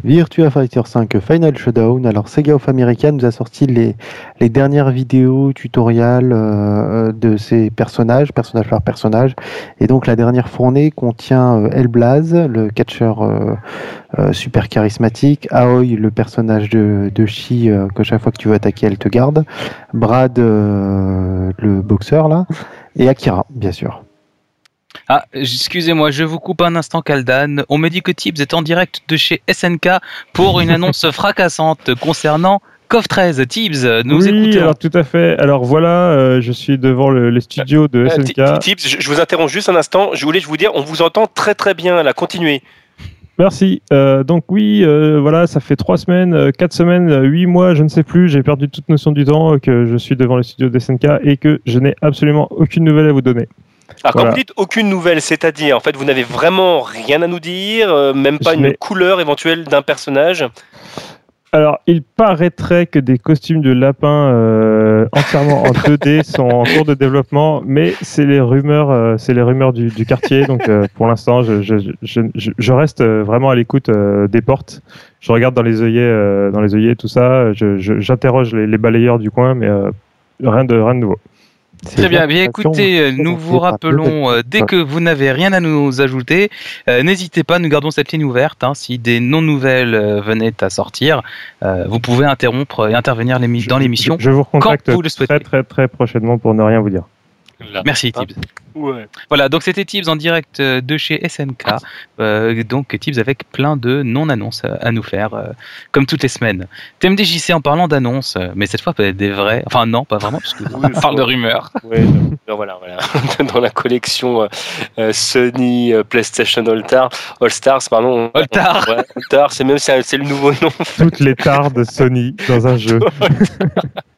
Virtua Fighter 5 Final Showdown. Alors Sega of America nous a sorti les, les dernières vidéos tutoriels euh, de ces personnages, personnage par personnage. Et donc la dernière fournée contient euh, Elblaz, le catcheur euh, euh, super charismatique, Aoi, le personnage de, de euh, que chaque fois que tu veux attaquer, elle te garde, Brad, le boxeur là, et Akira, bien sûr. Ah, excusez-moi, je vous coupe un instant, Kaldan. On me dit que Tibbs est en direct de chez SNK pour une annonce fracassante concernant CoF 13. Tibbs, nous oui, alors tout à fait. Alors voilà, euh, je suis devant le, les studios de euh, SNK. Tibbs, je vous interromps juste un instant. Je voulais vous dire, on vous entend très très bien. Là, continuez. Merci. Euh, donc oui, euh, voilà, ça fait trois semaines, euh, quatre semaines, euh, huit mois, je ne sais plus. J'ai perdu toute notion du temps que je suis devant les studios de SNK et que je n'ai absolument aucune nouvelle à vous donner. Alors, voilà. quand vous dites aucune nouvelle, c'est-à-dire, en fait, vous n'avez vraiment rien à nous dire, euh, même pas une couleur éventuelle d'un personnage alors, il paraîtrait que des costumes de lapin euh, entièrement en 2D sont en cours de développement, mais c'est les rumeurs, euh, c'est les rumeurs du, du quartier. Donc, euh, pour l'instant, je, je, je, je, reste vraiment à l'écoute des portes. Je regarde dans les œillets, dans les œillets, tout ça. J'interroge les, les, balayeurs du coin, mais rien de rien de nouveau. Très bien, bien écoutez, euh, nous vous rappelons, euh, dès que vous n'avez rien à nous ajouter, euh, n'hésitez pas, nous gardons cette ligne ouverte. Hein, si des non-nouvelles euh, venaient à sortir, vous pouvez interrompre et intervenir dans l'émission. Je, je, vous recontacte quand vous le souhaitez. très très très prochainement pour ne rien vous dire. Là. Merci Tibbs. Ouais. Voilà, donc c'était Tibbs en direct euh, de chez SNK. Euh, donc Tibbs avec plein de non-annonces à nous faire, euh, comme toutes les semaines. TMDJC en parlant d'annonces, mais cette fois peut-être des vraies. Enfin non, pas vraiment, parce qu'on oui, parle de rumeurs. Ouais, non, voilà, voilà. Dans la collection euh, Sony PlayStation All, -Star, All Stars, pardon. All Star. Ouais, All Star, c'est même c'est le nouveau nom. Toutes les tares de Sony dans un jeu.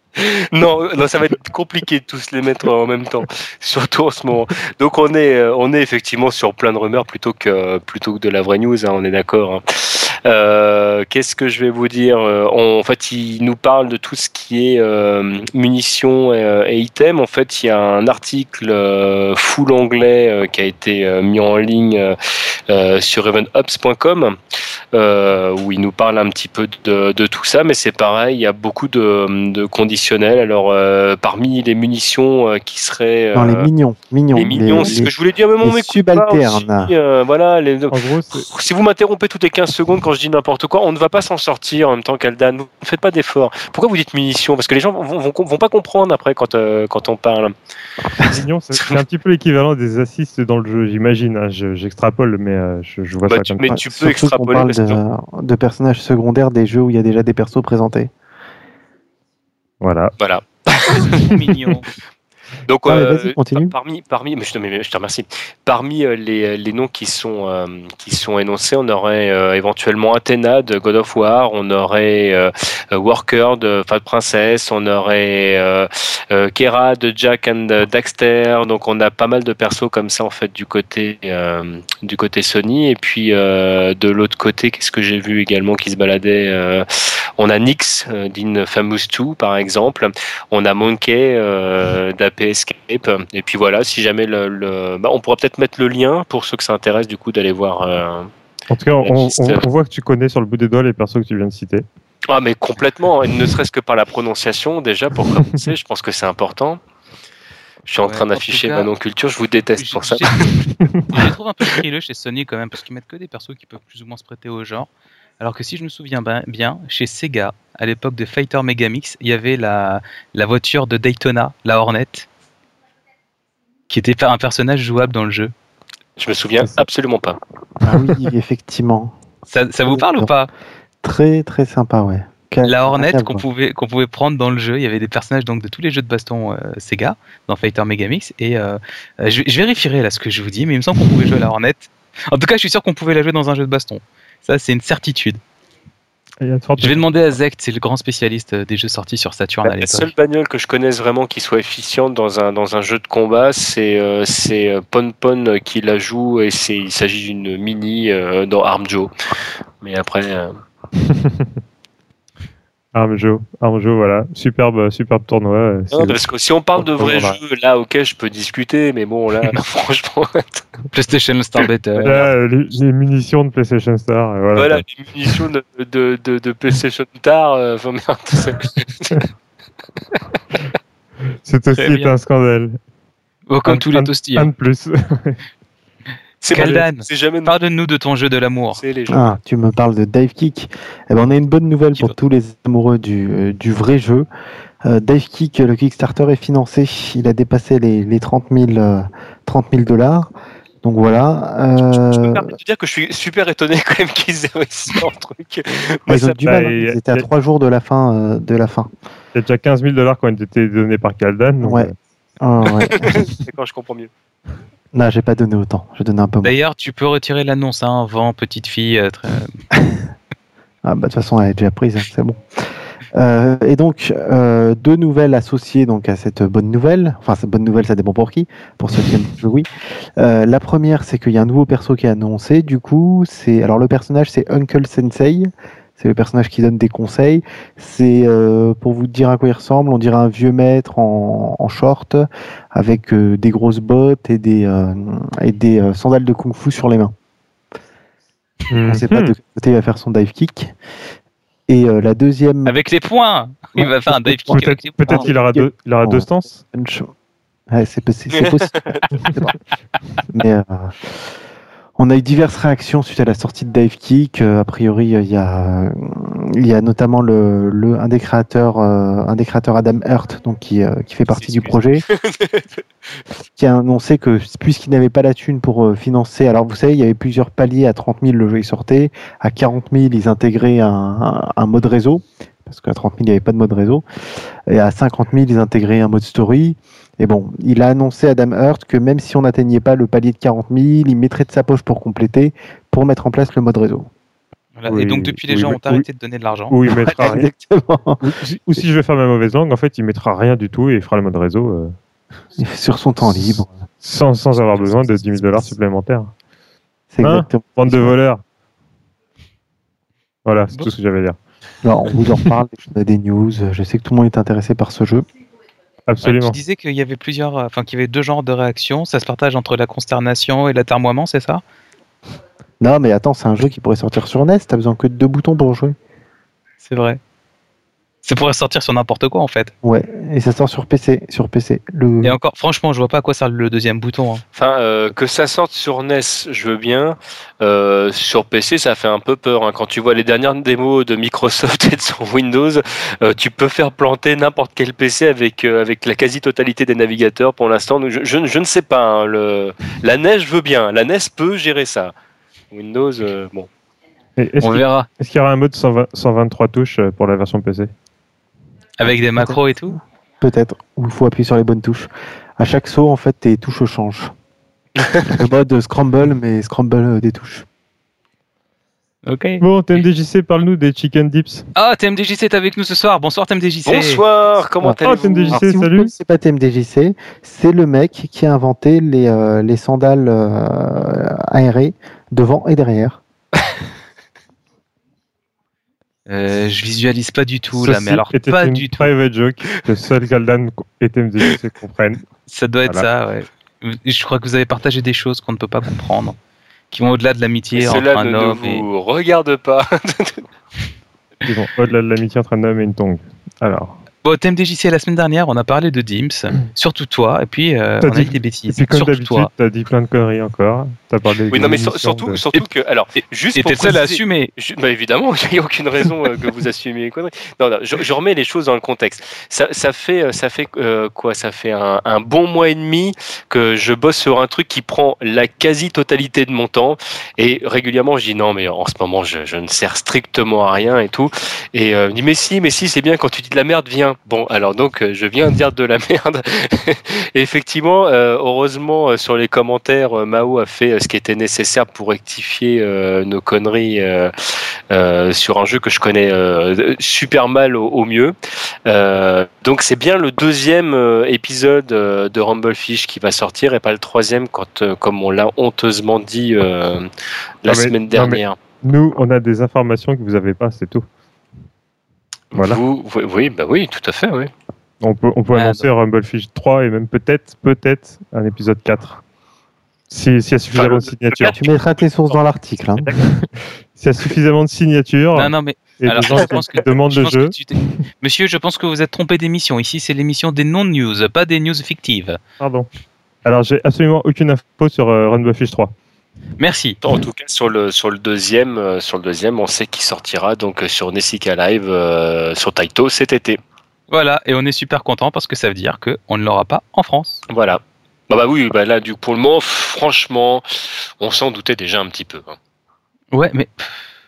non, non, ça va être compliqué de tous les mettre en même temps, surtout en ce moment. Donc on est, euh, on est effectivement sur plein de rumeurs plutôt que plutôt que de la vraie news. Hein, on est d'accord. Hein. Euh, Qu'est-ce que je vais vous dire euh, on, En fait, il nous parle de tout ce qui est euh, munitions et, et, items. En fait, il y a un article euh, full anglais qui a été mis en ligne sur evenops.com où il nous parle un petit peu de, de tout ça. Mais c'est pareil, il y a beaucoup de, de conditionnels. Alors, parmi les munitions qui seraient non, les mignons, mignons, les mignons, c'est ce que je voulais dire. Mais les subalternes. Aussi, voilà. Les... En gros, si vous m'interrompez toutes les 15 secondes quand quand je dis n'importe quoi, on ne va pas s'en sortir en même temps qu'Aldan. Ne faites pas d'efforts. Pourquoi vous dites munitions? Parce que les gens vont, vont, vont, pas comprendre après quand, euh, quand on parle. c'est un petit peu l'équivalent des assists dans le jeu, j'imagine. Hein. J'extrapole, mais euh, je, je, vois bah, ça tu, comme mais ça. tu peux extrapoler. On parle de, de, personnages secondaires des jeux où il y a déjà des persos présentés. Voilà. Voilà. mignon. Donc, Ah, euh, continue. parmi, parmi, mais je, te, mais je te remercie. Parmi euh, les, les noms qui sont, euh, qui sont énoncés, on aurait euh, éventuellement Athena de God of War, on aurait euh, euh, Worker de Fat Princess, on aurait euh, euh, Kera de Jack and Daxter. Donc, on a pas mal de persos comme ça en fait du côté, euh, du côté Sony. Et puis euh, de l'autre côté, qu'est-ce que j'ai vu également qui se baladait euh, On a Nyx euh, d'In Famous 2 par exemple. On a Monkey euh, Escape. Et puis voilà, si jamais le, le- bah, on pourra peut-être mettre le lien pour ceux que ça intéresse du coup d'aller voir. euh, En tout cas, on, on- Registre. on voit que tu connais sur le bout des doigts les persos que tu viens de citer. Ah mais complètement, et ne serait-ce que par la prononciation déjà pour commencer, je pense que c'est important. Je suis en train d'afficher ma non-culture, je vous déteste pour ça. J'ai- Je les trouve un peu frileux chez Sony quand même, parce qu'ils mettent que des persos qui peuvent plus ou moins se prêter au genre. Alors que si je me souviens bien, chez Sega, à l'époque de Fighter Megamix, il y avait la, la voiture de Daytona, la Hornet, qui était pas un personnage jouable dans le jeu. Je me souviens absolument pas. Ah oui, effectivement. Ça, ça vous parle ou pas? Très très sympa, ouais. La Hornet qu'on pouvait, qu'on pouvait prendre dans le jeu, il y avait des personnages donc de tous les jeux de baston euh, Sega dans Fighter Megamix et euh, euh, je, je vérifierai là ce que je vous dis, mais il me semble qu'on pouvait jouer à la Hornet. En tout cas, je suis sûr qu'on pouvait la jouer dans un jeu de baston. Ça, c'est une certitude. Il y a de fortes Je vais demander à Zect, c'est le grand spécialiste euh, des jeux sortis sur Saturn à La l'époque. seule bagnole que je connaisse vraiment qui soit efficiente dans un, dans un jeu de combat, c'est euh, c'est, euh, Pon Pon qui la joue et c'est il s'agit d'une mini euh, dans Arm Joe. Mais après, euh, Armjo, Armjo, voilà. Superbe, superbe tournoi. euh, non, parce que si on parle de vrais jeux, là, ok, je peux discuter, mais bon, là, franchement, PlayStation Star Better. Là, euh, les, les munitions de PlayStation Star. voilà. voilà, les munitions de, de, de, de PlayStation Star, euh, enfin, merde, c'est- C'est aussi un scandale. Oh, comme Un- tous les un- toasties. Un de plus. c'est jamais Parle-nous de ton jeu de l'amour. Ah, tu me parles de Dive Kick. Eh ben, on a une bonne nouvelle pour tous les amoureux du, euh, du vrai jeu. Euh, Dive Kick, le Kickstarter est financé. Il a dépassé les, les 30 000 euh, 30 000 dollars. Donc voilà. Je me Euh, permets de dire que je suis super étonné quand même qu'ils aient réussi leur truc. Moi, ils ont du bah, mal. hein. Ils étaient à trois jours de la fin. euh, de la fin. Il y a déjà 15 000 dollars qui ont été donnés par Kaldan. Ouais. euh, Ah, ouais. D'accord, je comprends mieux. Non, j'ai pas donné autant. J'ai donné un peu moins. D'ailleurs, tu peux retirer l'annonce, hein, vent, petite fille. euh, très- Ah, bah, de toute façon, elle est déjà prise, hein, c'est bon. Euh, et donc, euh, deux nouvelles associées donc, à cette bonne nouvelle. Enfin, cette bonne nouvelle, ça dépend pour qui. Pour ceux qui aiment le jeu, oui. Euh, la première, c'est qu'il y a un nouveau perso qui est annoncé. Du coup, c'est. Alors, le personnage, c'est Uncle Sensei. C'est le personnage qui donne des conseils. C'est, euh, pour vous dire à quoi il ressemble, on dirait un vieux maître en, en short, avec euh, des grosses bottes et des, euh, et des euh, sandales de kung-fu sur les mains. On ne sait pas Mhm. de quel côté il va faire son dive kick. Et euh, la deuxième Avec les points Il va faire un dive kick Peut-être qu'il aura deux, il aura deux stances. ouais, c'est possi- c'est possible. Mais euh, on a eu diverses réactions suite à la sortie de Dive Kick. Euh, a priori, il y a, euh, il y a notamment le, le- un des créateurs, euh, un des créateurs Adam Hurt, donc qui, qui fait partie du projet, qui a annoncé que puisqu'il n'avait pas la thune pour financer, alors vous savez, il y avait plusieurs paliers à 30 000 le jeu il sortait, à 40 000 ils intégraient un, un, un mode réseau, parce qu'à 30 000 il n'y avait pas de mode réseau, et à 50 000 ils intégraient un mode story. Et bon, il a annoncé Adam Hurt que même si on n'atteignait pas le palier de 40 000, il mettrait de sa poche pour compléter, pour mettre en place le mode réseau. Voilà. Oui, Et donc, depuis, les oui, gens ont arrêté de donner de l'argent. Ou il mettra rien. Exactement. Ou si- Ou si je vais faire ma mauvaise langue, en fait, il mettra rien du tout et il fera le mode réseau euh, Sur son temps libre. sans, sans avoir besoin de 10 000 dollars supplémentaires. C'est Hein? exactement. Bande de voleurs. Voilà, c'est Bon. tout ce que j'avais à dire. Alors, on vous en reparle, on a des news. Je sais que tout le monde est intéressé par ce jeu. Absolument. Tu disais qu'il y avait plusieurs, euh, enfin qu'il y avait deux genres de réactions. Ça se partage entre la consternation et l'atermoiement, c'est ça? Non, mais attends, c'est un jeu qui pourrait sortir sur NES. T'as besoin que de deux boutons pour jouer. C'est vrai. Ça pourrait sortir sur n'importe quoi en fait. Ouais, et ça sort sur PC. Sur PC. Le... Et encore, franchement, je vois pas à quoi sert le deuxième bouton. hein. Enfin, euh, que ça sorte sur NES, je veux bien. Euh, sur PC, ça fait un peu peur. hein. Quand tu vois les dernières démos de Microsoft et de son Windows, euh, tu peux faire planter n'importe quel PC avec, euh, avec la quasi-totalité des navigateurs pour l'instant. Donc, je, je, je ne sais pas. hein, le... La NES, je veux bien. La NES peut gérer ça. Windows, euh, bon. On qu'il verra. est-ce qu'il y aura un mode 120 123 touches pour la version PC Avec des macros et tout. peut-être, où il faut appuyer sur les bonnes touches. À chaque saut, en fait, tes touches changent. le mode scramble, mais scramble euh, des touches. Ok. Bon, TMDJC, parle-nous des chicken dips. Ah, TMDJC est avec nous ce soir. Bonsoir TMDJC. Bonsoir, comment Ah, allez-vous TMDJC. Alors, si vous ne salut. connaissez pas TMDJC, c'est le mec qui a inventé les, euh, les sandales euh, aérées devant et derrière. Euh, je visualise pas du tout là, Ceci mais alors était pas une du tout. private joke que seul Galdan et TMDJC comprennent. Ça doit être Voilà. ça, ouais. Je crois que vous avez partagé des choses qu'on ne peut pas comprendre, qui vont au-delà de Et l'amitié entre Cela un ne, ne homme et. vous regarde pas. Ils vont au-delà de l'amitié entre un homme et une tongue. Alors, Bon, TMDJC la semaine dernière, on a parlé de Dims, surtout toi, et puis euh, T'as on a dit- dit des et bêtises. puis comme d'habitude, toi. t'as dit plein de conneries encore. T'as parlé. Oui, non, mais sur- surtout, de- surtout que. Alors, juste Et pour le seul à préciser- assumer. Je- bah évidemment, il n'y a aucune raison euh, que vous assumiez les conneries. Non, non, je, je remets les choses dans le contexte. Ça, ça fait, euh, ça fait euh, quoi Ça fait un, un bon mois et demi que je bosse sur un truc qui prend la quasi-totalité de mon temps. Et régulièrement, je dis non, mais en ce moment, je, je ne sers strictement à rien et tout. Et euh, je dis mais si, mais si, c'est bien quand tu dis de la merde, viens. Bon, alors donc, euh, je viens de dire de la merde. effectivement, euh, heureusement, euh, sur les commentaires, Mao a fait ce qui était nécessaire pour rectifier nos conneries. sur un jeu que je connais super mal au, au mieux. Donc c'est bien le deuxième épisode de Rumblefish qui va sortir et pas le troisième quand, comme on l'a honteusement dit la Non, semaine mais- dernière. Nous, on a des informations que vous avez pas, c'est tout. Voilà. Vous, vous- oui, bah oui, tout à fait, oui. On peut, on peut Ah, annoncer Rumblefish 3 et même peut-être, peut-être un épisode 4. Si- S'il y a suffisamment de signatures. Tu mettras tes sources dans l'article. hein. S'il y a suffisamment de signatures Non, non, mais et alors, gens je pense que- demandent je le pense jeu. que Monsieur, je pense que vous êtes trompé d'émission. Ici, c'est l'émission des non-news, pas des news fictives. Pardon. Alors, j'ai absolument aucune info sur euh, Rumblefish 3. Merci. En tout cas, sur le, sur le deuxième, euh, sur le deuxième, on sait qu'il sortira donc euh, sur Nessica Live euh, sur Taito cet été. Voilà, et on est super content parce que ça veut dire qu'on ne l'aura pas en France. Voilà. Bah, bah oui, bah là, du, pour le moment, franchement, on s'en doutait déjà un petit peu. hein. Ouais, mais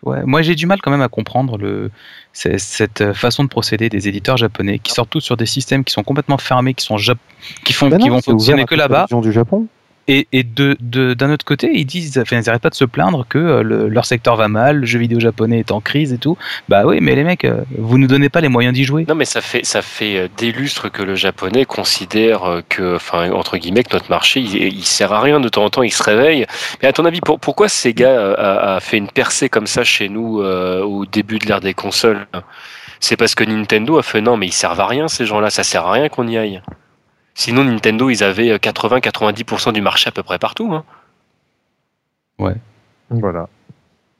ouais, moi j'ai du mal quand même à comprendre le, cette façon de procéder des éditeurs japonais qui sortent tous sur des systèmes qui sont complètement fermés, qui sont jap- qui font, Bah qui vont fonctionner que là-bas. du Japon. Et, d'un autre côté, ils disent, enfin, ils n'arrêtent pas de se plaindre que euh, le- leur secteur va mal, le jeu vidéo japonais est en crise et tout. Bah oui, mais les mecs, euh, vous nous donnez pas les moyens d'y jouer. Non, mais ça fait, ça fait euh, des lustres que le japonais considère que, entre guillemets, que notre marché, il, il sert à rien. De temps en temps, il se réveille. Mais à ton avis, pour- pourquoi Sega a, a fait une percée comme ça chez nous au début de l'ère des consoles? C'est parce que Nintendo a fait non, mais ils servent à rien ces gens-là. Ça sert à rien qu'on y aille. Sinon, Nintendo, ils avaient 80-90% du marché à peu près partout. hein. Voilà.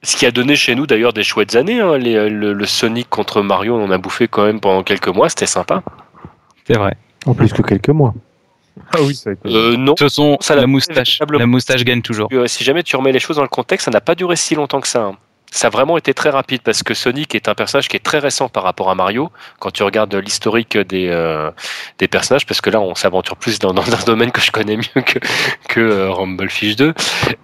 Ce qui a donné chez nous d'ailleurs des chouettes années. hein. Les- le, le Sonic contre Mario, on en a bouffé quand même pendant quelques mois. C'était sympa. C'est vrai. En plus que quelques mois. Ah oui, ça a été. Euh, non. De toute façon, Ça, la la- moustache, la moustache gagne toujours. Euh, si jamais tu remets les choses dans le contexte, ça n'a pas duré si longtemps que ça. hein. Ça a vraiment été très rapide parce que Sonic est un personnage qui est très récent par rapport à Mario. Quand tu regardes l'historique des, euh, des personnages, parce que là on s'aventure plus dans, dans un domaine que je connais mieux que, que euh, Rumblefish 2.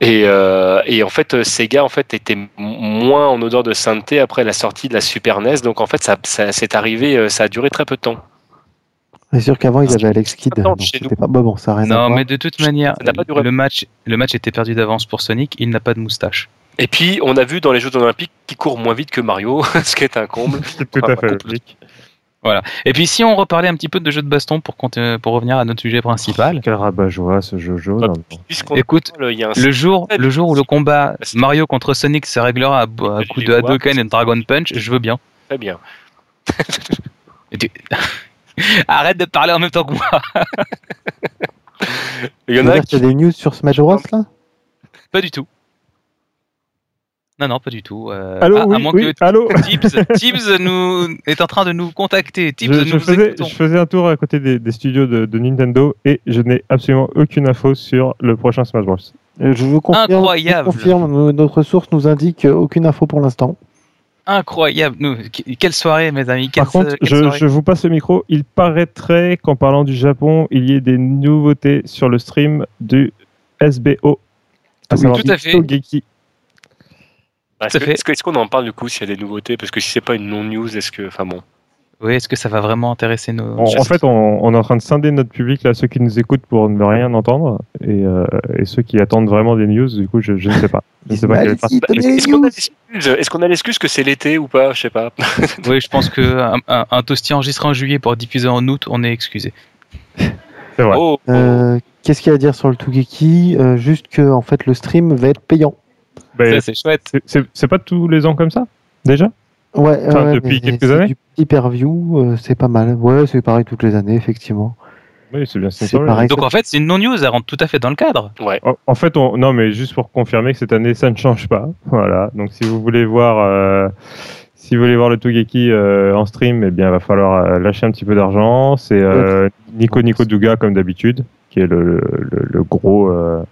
Et, euh, et en fait, Sega en fait était moins en odeur de sainteté après la sortie de la Super NES. Donc en fait, ça, ça c'est arrivé, euh, ça a duré très peu de temps. C'est sûr qu'avant ils avaient Alex Kidd. Attends, donc chez c'était pas bon, bon, ça n'a rien à Non, voir. mais de toute manière, le match, le match était perdu d'avance pour Sonic. Il n'a pas de moustache. Et puis on a vu dans les Jeux olympiques qu'il court moins vite que Mario, ce qui est un comble. C'est tout à fait logique. Et puis si on reparlait un petit peu de jeux de baston pour, pour revenir à notre sujet principal. Quel rabat-joie ce Jojo. Ah, non, non. Puisqu'on Écoute, il y a un le jour, le jour où le combat Mario contre Sonic se réglera à, à coup de. Hadouken et de Dragon Punch, je veux bien. très bien. Tu- Arrête de parler en même temps que moi. Il y en a a des news sur Smash Bros là? Pas du tout. Non, non, pas du tout. Euh, Allô, à oui, moins oui, que allô Tibbs, Tibbs nous est en train de nous contacter. Tibbs, je, nous je vous faisais, écoutons. je faisais un tour à côté des, des studios de, de Nintendo et je n'ai absolument aucune info sur le prochain Smash Bros. Euh, Je vous confirme, Incroyable. je confirme, no- notre source nous indique aucune info pour l'instant. Incroyable. Nous, que- quelle soirée, mes amis? Quelle, Par contre, je, vous passe le micro. Il paraîtrait qu'en parlant du Japon, il y ait des nouveautés sur le stream du SBO. Oui, savoir tout à fait. Togeki. Bah, Est-ce qu'on en parle du coup s'il y a des nouveautés? Parce que si c'est pas une non-news, est-ce que. Enfin bon. Oui, est-ce que ça va vraiment intéresser nos. En, en fait, on, on est en train de scinder notre public, là, ceux qui nous écoutent pour ne rien entendre, et, euh, et ceux qui attendent vraiment des news, du coup, je, je ne sais pas. Ne est Est-ce qu'on a l'excuse Est-ce qu'on a l'excuse que c'est l'été ou pas? Je sais pas. Oui, je pense que un, un, un toasty enregistré en juillet pour diffuser en août, on est excusé. C'est vrai. Oh, oh. Euh, Qu'est-ce qu'il y a à dire sur le Tougeki Euh, Juste que en fait le stream va être payant. Ça, c'est chouette. c'est- pas tous les ans comme ça, déjà? Ouais, Enfin, ouais, depuis mais quelques années euh, c'est pas mal. Ouais, c'est pareil toutes les années, effectivement. Oui, c'est bien. C'est pareil. Donc en fait, c'est une non-news, elle rentre tout à fait dans le cadre. Ouais. En- En fait, on... non, mais juste pour confirmer que cette année, ça ne change pas. Voilà. Donc, si vous voulez voir, euh, si vous voulez voir le Togeki euh, en stream, eh bien, il va falloir euh, lâcher un petit peu d'argent. C'est euh, Nico Nico Duga comme d'habitude, qui est le, le, le- le gros, euh,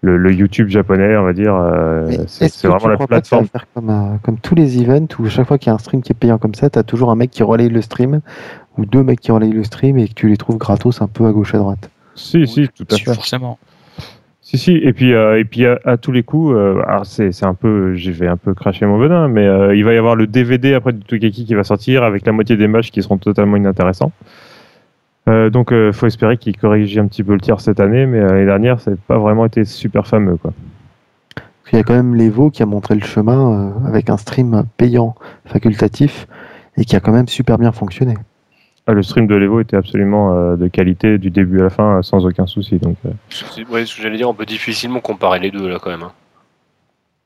le, le YouTube japonais, on va dire. euh, c'est vraiment tu la crois pas que ça va plateforme. faire comme, euh, comme tous les events où chaque fois qu'il y a un stream qui est payant comme ça, t'as toujours un mec qui relaye le stream ou deux mecs qui relayent le stream et que tu les trouves gratos un peu à gauche à droite. Si, si, tout à fait. Forcément. Si, si, et puis, euh, et puis à, à tous les coups, euh, alors c'est c'est un peu, j'y vais un peu cracher mon venin, mais euh, il va y avoir le DVD après du Togeki qui va sortir avec la moitié des matchs qui seront totalement inintéressants. Euh, donc, euh, faut espérer qu'il corrige un petit peu le tir cette année, mais euh, l'année dernière, ça n'a pas vraiment été super fameux, quoi. Il y a quand même l'Evo qui a montré le chemin euh, avec un stream payant facultatif et qui a quand même super bien fonctionné. Ah, le stream de l'Evo était absolument euh, de qualité du début à la fin, euh, sans aucun souci. Donc, euh, C'est- Ouais, ce que j'allais dire, on peut difficilement comparer les deux là quand même. hein.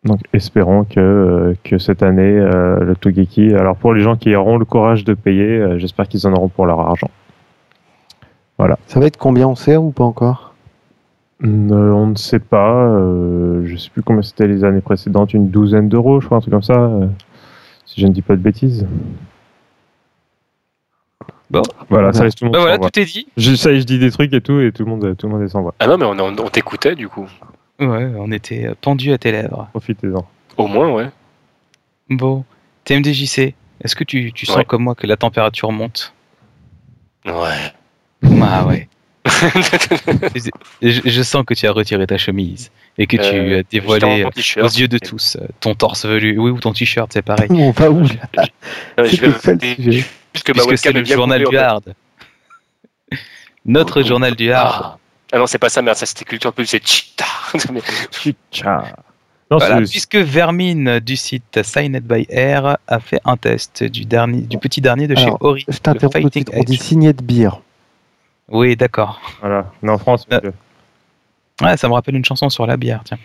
donc espérons que, euh, que cette année, euh, le Togeki, alors pour les gens qui auront le courage de payer, euh, j'espère qu'ils en auront pour leur argent. Ça va être combien on sait ou pas encore? Euh, on ne sait pas. Euh, je sais plus combien c'était les années précédentes, une douzaine d'euros, je crois, un truc comme ça. euh, si je ne dis pas de bêtises. Bon. Voilà, ça laisse tout le monde Bah voilà, tout est dit. Je, ça, je dis des trucs et tout, et tout le monde, tout le monde est sans voix. Ah non, mais on, on, on t'écoutait du coup. Ouais, on était pendu à tes lèvres. Profitez-en. Au moins, ouais. Bon, TMDJC, est-ce que tu, tu sens Ouais. comme moi que la température monte? Ouais. Ah ouais. je, je sens que tu as retiré ta chemise et que tu Euh, as dévoilé aux yeux de tous euh, ton torse velu. Oui, ou ton t-shirt, c'est pareil. On va où là je vais ça le. Puisque Puisque c'est le journal du en fait. hard. Notre journal du hard. Ah. Non, c'est pas ça, merde, ça c'était culture pub, c'est Ciao. Non, Voilà, puisque Vermine du site Signed by Air a fait un test du, dernier, du petit dernier de chez Ori. Je le t'interromps. On dit de bière. Oui, d'accord. voilà. On est en France. Euh. Ouais, ça me rappelle une chanson sur la bière, tiens.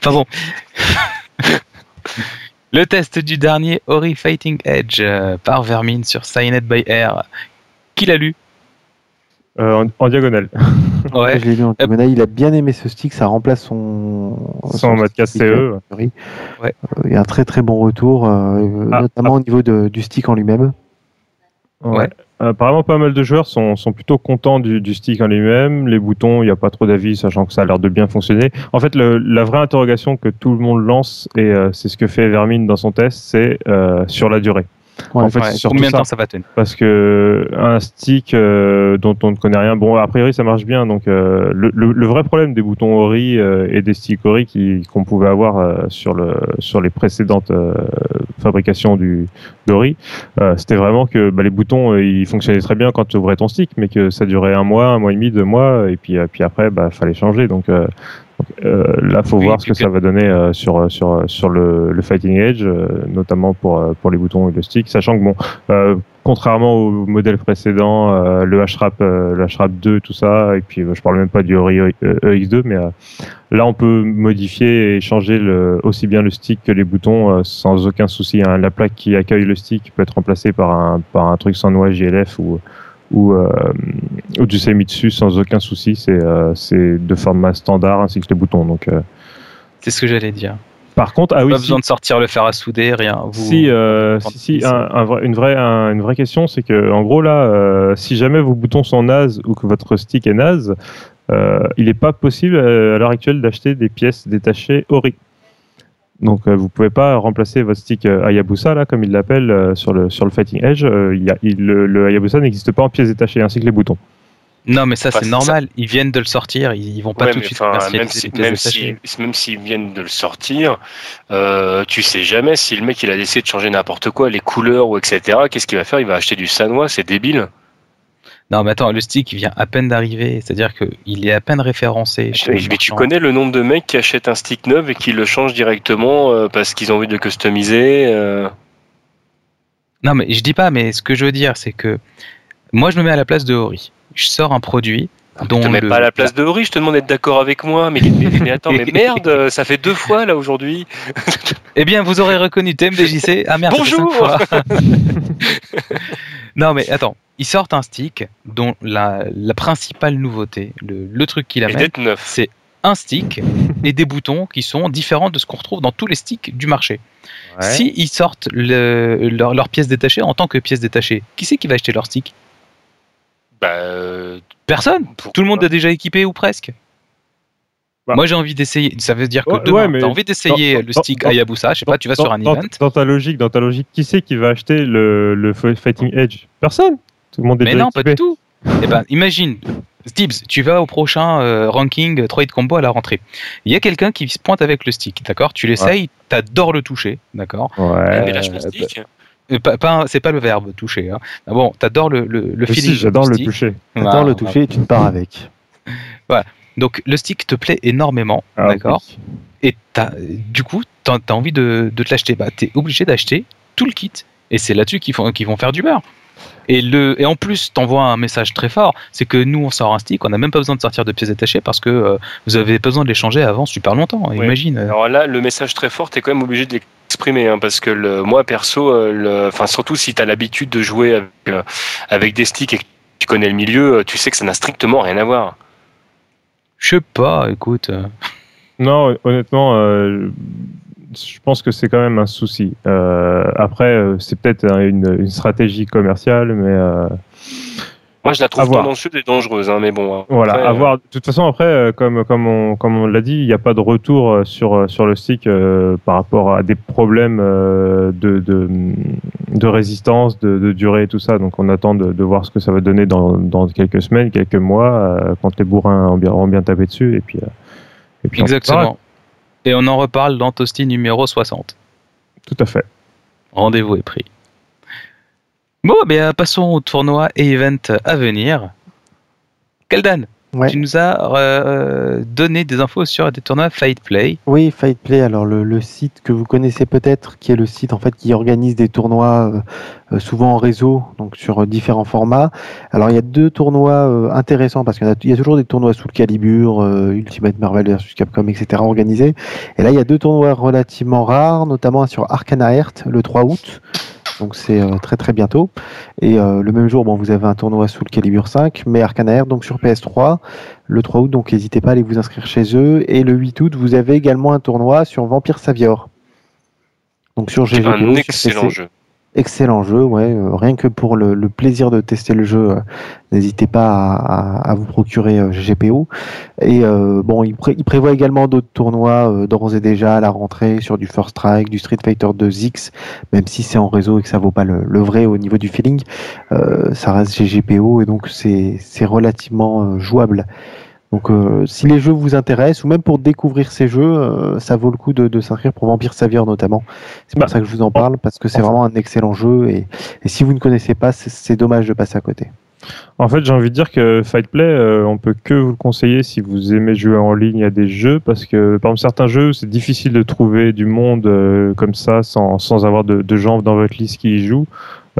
Enfin bon. Le test du dernier Ori Fighting Edge euh, par Vermine sur Signed by Air. Qui l'a lu Euh, en, en diagonale. Ouais. Je l'ai lu en diagonale. Il a bien aimé ce stick. Ça remplace son. Mode casse stick, CE. Ouais. Euh, Il y a un très très bon retour, euh, Ah, notamment au niveau de- du stick en lui-même. Ouais. Apparemment, pas mal de joueurs sont, sont plutôt contents du, du stick en lui-même. Les boutons, il n'y a pas trop d'avis, sachant que ça a l'air de bien fonctionner. En fait, le- la vraie interrogation que tout le monde lance, et euh, c'est ce que fait Vermine dans son test, c'est euh, sur la durée. Ouais. en fait, Ouais, Combien de temps ça va tenir Parce que un stick euh, dont on ne connaît rien, bon, a priori ça marche bien. Donc euh, le, le- le vrai problème des boutons Ori euh, et des sticks Ori qu'on pouvait avoir euh, sur le sur les précédentes euh, fabrications du d'Ori, euh, c'était vraiment que bah, les boutons euh, ils fonctionnaient très bien quand tu ouvrais ton stick, mais que ça durait un mois, un mois et demi, deux mois, et puis euh, puis après bah fallait changer. Donc euh, euh, là, faut Oui, voir ce que ça va donner euh, sur sur sur le, le Fighting Edge, euh, notamment pour euh, pour les boutons et le stick, sachant que bon, euh, contrairement au modèle précédent, euh, le H-Rap, euh, le H-Rap 2, tout ça, et puis euh, je parle même pas du Ori euh, EX2, mais euh, là on peut modifier et changer le, aussi bien le stick que les boutons euh, sans aucun souci. hein. La plaque qui accueille le stick peut être remplacée par un par un truc sans noix JLF ou ou, euh, ou du Semitsu sans aucun souci. C'est euh, c'est de format standard ainsi que les boutons. Donc, euh, C'est ce que j'allais dire. par contre, ah oui, pas si- besoin de sortir le fer à souder, rien. Vous... si, euh, si, si, ils un- un vrai- une, vraie, un- une vraie question, c'est que en gros là, euh, si jamais vos boutons sont nazes ou que votre stick est naze, euh, il n'est pas possible à l'heure actuelle d'acheter des pièces détachées Ori. Donc euh, vous pouvez pas remplacer votre stick euh, Hayabusa là, comme il l'appelle euh, sur le sur le Fighting Edge. euh, il y a, il- le, le Hayabusa n'existe pas en pièces détachées ainsi que les boutons. Non, mais ça Enfin, c'est normal. Ils viennent de le sortir, ils, ils vont pas Ouais, tout de suite enfin, même les si, pièces même détachées. si, même s'ils viennent de le sortir, euh, tu sais jamais si le mec il a décidé de changer n'importe quoi, les couleurs ou etc. Qu'est-ce qu'il va faire? Il va acheter du Sanois, c'est débile. Non, mais attends, le stick il vient à peine d'arriver, c'est-à-dire qu'il est à peine référencé. chez Mais, tu connais le nombre de mecs qui achètent un stick neuf et qui le changent directement euh, parce qu'ils ont envie de le customiser. euh. Non, mais je dis pas, mais ce que je veux dire, c'est que moi je me mets à la place de Ori. Je sors un produit Je dont te mets le- pas à la place de Ori, je te demande d'être d'accord avec moi. Mais, mais, mais attends, mais merde, ça fait deux fois là aujourd'hui. Eh bien, vous aurez reconnu TMDJC. Ah merde, Bonjour. non, mais attends, ils sortent un stick dont la, la principale nouveauté, le, le truc qu'il amène, c'est un stick et des boutons qui sont différents de ce qu'on retrouve dans tous les sticks du marché. Si ils sortent le- leur, leur pièce détachée en tant que pièce détachée, qui c'est qui va acheter leur stick? Bah, euh, Personne. pour- Tout le monde est déjà équipé ou presque. Bah. Moi j'ai envie d'essayer. Ça veut dire que Ouais, demain, ouais, mais t'as envie d'essayer le stick dans- Hayabusa. Je sais pas, tu vas Dans- sur un dans- event. Dans ta logique, dans ta logique, qui c'est qui va acheter le, le Fighting Edge? Personne. Tout le monde est Mais non, pas du tout. Eh ben, imagine, Stibbs, tu vas au prochain euh, ranking 3 de combo à la rentrée. Il y a quelqu'un qui se pointe avec le stick, d'accord? Tu l'essayes, t'adores le toucher, d'accord? Ouais. mais lâche mon euh, stick. Euh, pas- pas un- C'est pas le verbe toucher. Hein. Ah bon, t'adores le, le, le Mais feeling. si, j'adore le toucher. Voilà. le toucher et tu te pars avec. Donc le stick te plaît énormément, Ah, d'accord? Oui. Et t'as- du coup, t'as as envie de, de te l'acheter. Bah, t'es obligé d'acheter tout le kit. Et c'est là-dessus qu'ils font- qu'ils vont faire du beurre. Et, le, et en plus, t'envoies un message très fort, c'est que nous, on sort un stick, on n'a même pas besoin de sortir de pièces détachées parce que euh, vous avez pas besoin de les changer avant super longtemps. Imagine. Alors là, le message très fort, t'es quand même obligé de l'exprimer, hein, parce que le, moi perso, euh, le- enfin surtout si t'as l'habitude de jouer avec, euh, avec des sticks et que tu connais le milieu, tu sais que ça n'a strictement rien à voir. Je sais pas, écoute. euh, Non, honnêtement, euh, je pense que c'est quand même un souci. Euh, après, c'est peut-être une, stratégie commerciale, mais Moi, je la trouve tendancieuse et dangereuse, hein, mais bon. hein. voilà. Après, à euh, voir. De toute façon, après, euh, comme comme on comme on l'a dit, il n'y a pas de retour euh, sur sur le stick euh, par rapport à des problèmes euh, de, de de résistance, de, de durée et tout ça. Donc, on attend de, de voir ce que ça va donner dans, dans quelques semaines, quelques mois, euh, quand les bourrins ont bien, auront bien tapé dessus, et puis. euh, et puis on. Exactement. Et on en reparle dans Toasty numéro 60. Tout à fait. Rendez-vous est pris. Bon, ben, passons au tournoi et event à venir. Keldan, Ouais. tu nous as euh, donné des infos sur des tournois Fight Play. Oui, Fight Play, alors le, le site que vous connaissez peut-être, qui est le site en fait qui organise des tournois euh, euh, souvent en réseau, donc sur euh, différents formats. Alors il y a deux tournois intéressants parce qu'il y, a- il y a toujours des tournois sous le calibre, Ultimate Marvel versus Capcom, etc. organisés. Et là il y a deux tournois relativement rares, notamment un sur Arcana Heart le 3 août. Donc c'est euh, très très bientôt. Et euh, le même jour, bon, vous avez un tournoi sous le calibre 5, mais Arcana donc sur PS3 le 3 août, donc n'hésitez pas à aller vous inscrire chez eux. Et le 8 août, vous avez également un tournoi sur Vampire Savior. Donc sur GGPO, un excellent jeu. Excellent jeu, ouais. euh, rien que pour le, plaisir de tester le jeu, euh, n'hésitez pas à, vous procurer euh, GGPO. Et euh, bon, il, pré- il prévoit également d'autres tournois d'ores et déjà à la rentrée sur du First Strike, du Street Fighter 2X, même si c'est en réseau et que ça vaut pas le, vrai au niveau du feeling, ça reste GGPO et donc c'est relativement jouable. Donc euh, si les jeux vous intéressent, ou même pour découvrir ces jeux, euh, ça vaut le coup de, de s'inscrire pour Vampire Savior notamment. C'est pour Bah, ça que je vous en parle, parce que c'est enfin. vraiment un excellent jeu, et, et si vous ne connaissez pas, c'est- dommage de passer à côté. En fait, j'ai envie de dire que Fight Play, euh, on peut que vous le conseiller si vous aimez jouer en ligne à des jeux, parce que par exemple certains jeux, c'est difficile de trouver du monde comme ça sans, sans avoir de, de gens dans votre liste qui y jouent.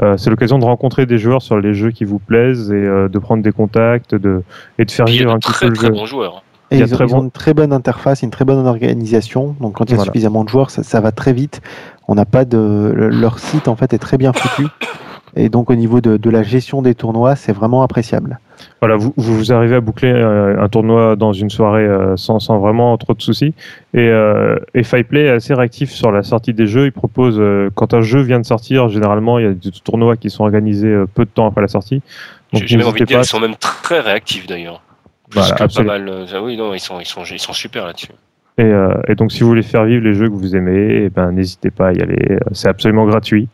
Euh, c'est l'occasion de rencontrer des joueurs sur les jeux qui vous plaisent et euh, de prendre des contacts de, et de faire vivre un petit peu le très jeu. joueurs. Et Il y a ils, ont, très ils ont bon- une très bonne interface, une très bonne organisation. Donc quand il y a Voilà. suffisamment de joueurs, ça, ça va très vite. On n'a pas de le- leur site en fait est très bien foutu. Et donc au niveau de, de la gestion des tournois, c'est vraiment appréciable. Voilà, vous, vous arrivez à boucler euh, un tournoi dans une soirée euh, sans, sans vraiment trop de soucis. Et, euh, et Fireplay est assez réactif sur la sortie des jeux. Il propose, euh, quand un jeu vient de sortir, généralement, il y a des tournois qui sont organisés peu de temps après la sortie. J'ai même envie de dire, ils sont même très réactifs d'ailleurs. Voilà, pas absolument. mal. euh, oui, non, ils sont, ils sont, ils sont super là-dessus. Et, euh, et donc, si vous voulez faire vivre les jeux que vous aimez, eh ben, n'hésitez pas à y aller. C'est absolument gratuit.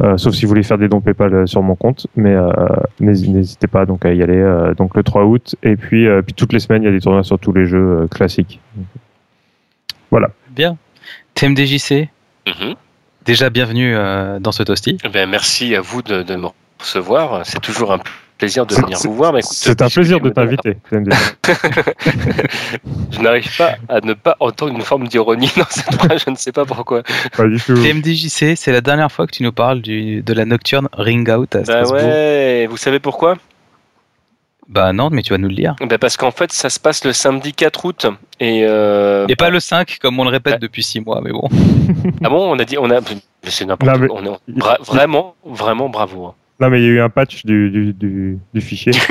Euh, sauf si vous voulez faire des dons PayPal euh, sur mon compte, mais euh, n'hési- n'hésitez pas donc à y aller. euh, donc le 3 août et puis, euh, puis toutes les semaines il y a des tournois sur tous les jeux euh, classiques. Bien. TMDJC, Mhm. déjà bienvenue euh, dans ce toasty. Eh ben, merci à vous de, de me recevoir. C'est toujours un plaisir de C'est- venir vous voir. mais C'est un plaisir de t'inviter. Je n'arrive pas à ne pas entendre une forme d'ironie dans cette phrase, je ne sais pas pourquoi. Pas du tout. TMDJC, c'est la dernière fois que tu nous parles du, de la nocturne Ring Out à Bah Strasbourg. ouais, vous savez pourquoi? Bah non, mais tu vas nous le dire. bah Parce qu'en fait, ça se passe le samedi 4 août. Et, euh, Et pas le 5, comme on le répète Ouais. depuis 6 mois, mais bon. Ah bon, on a dit, on a, mais c'est n'importe mais- quoi. On est- vra- vraiment, vraiment bravo. Non, mais il y a eu un patch du, du, du, du fichier.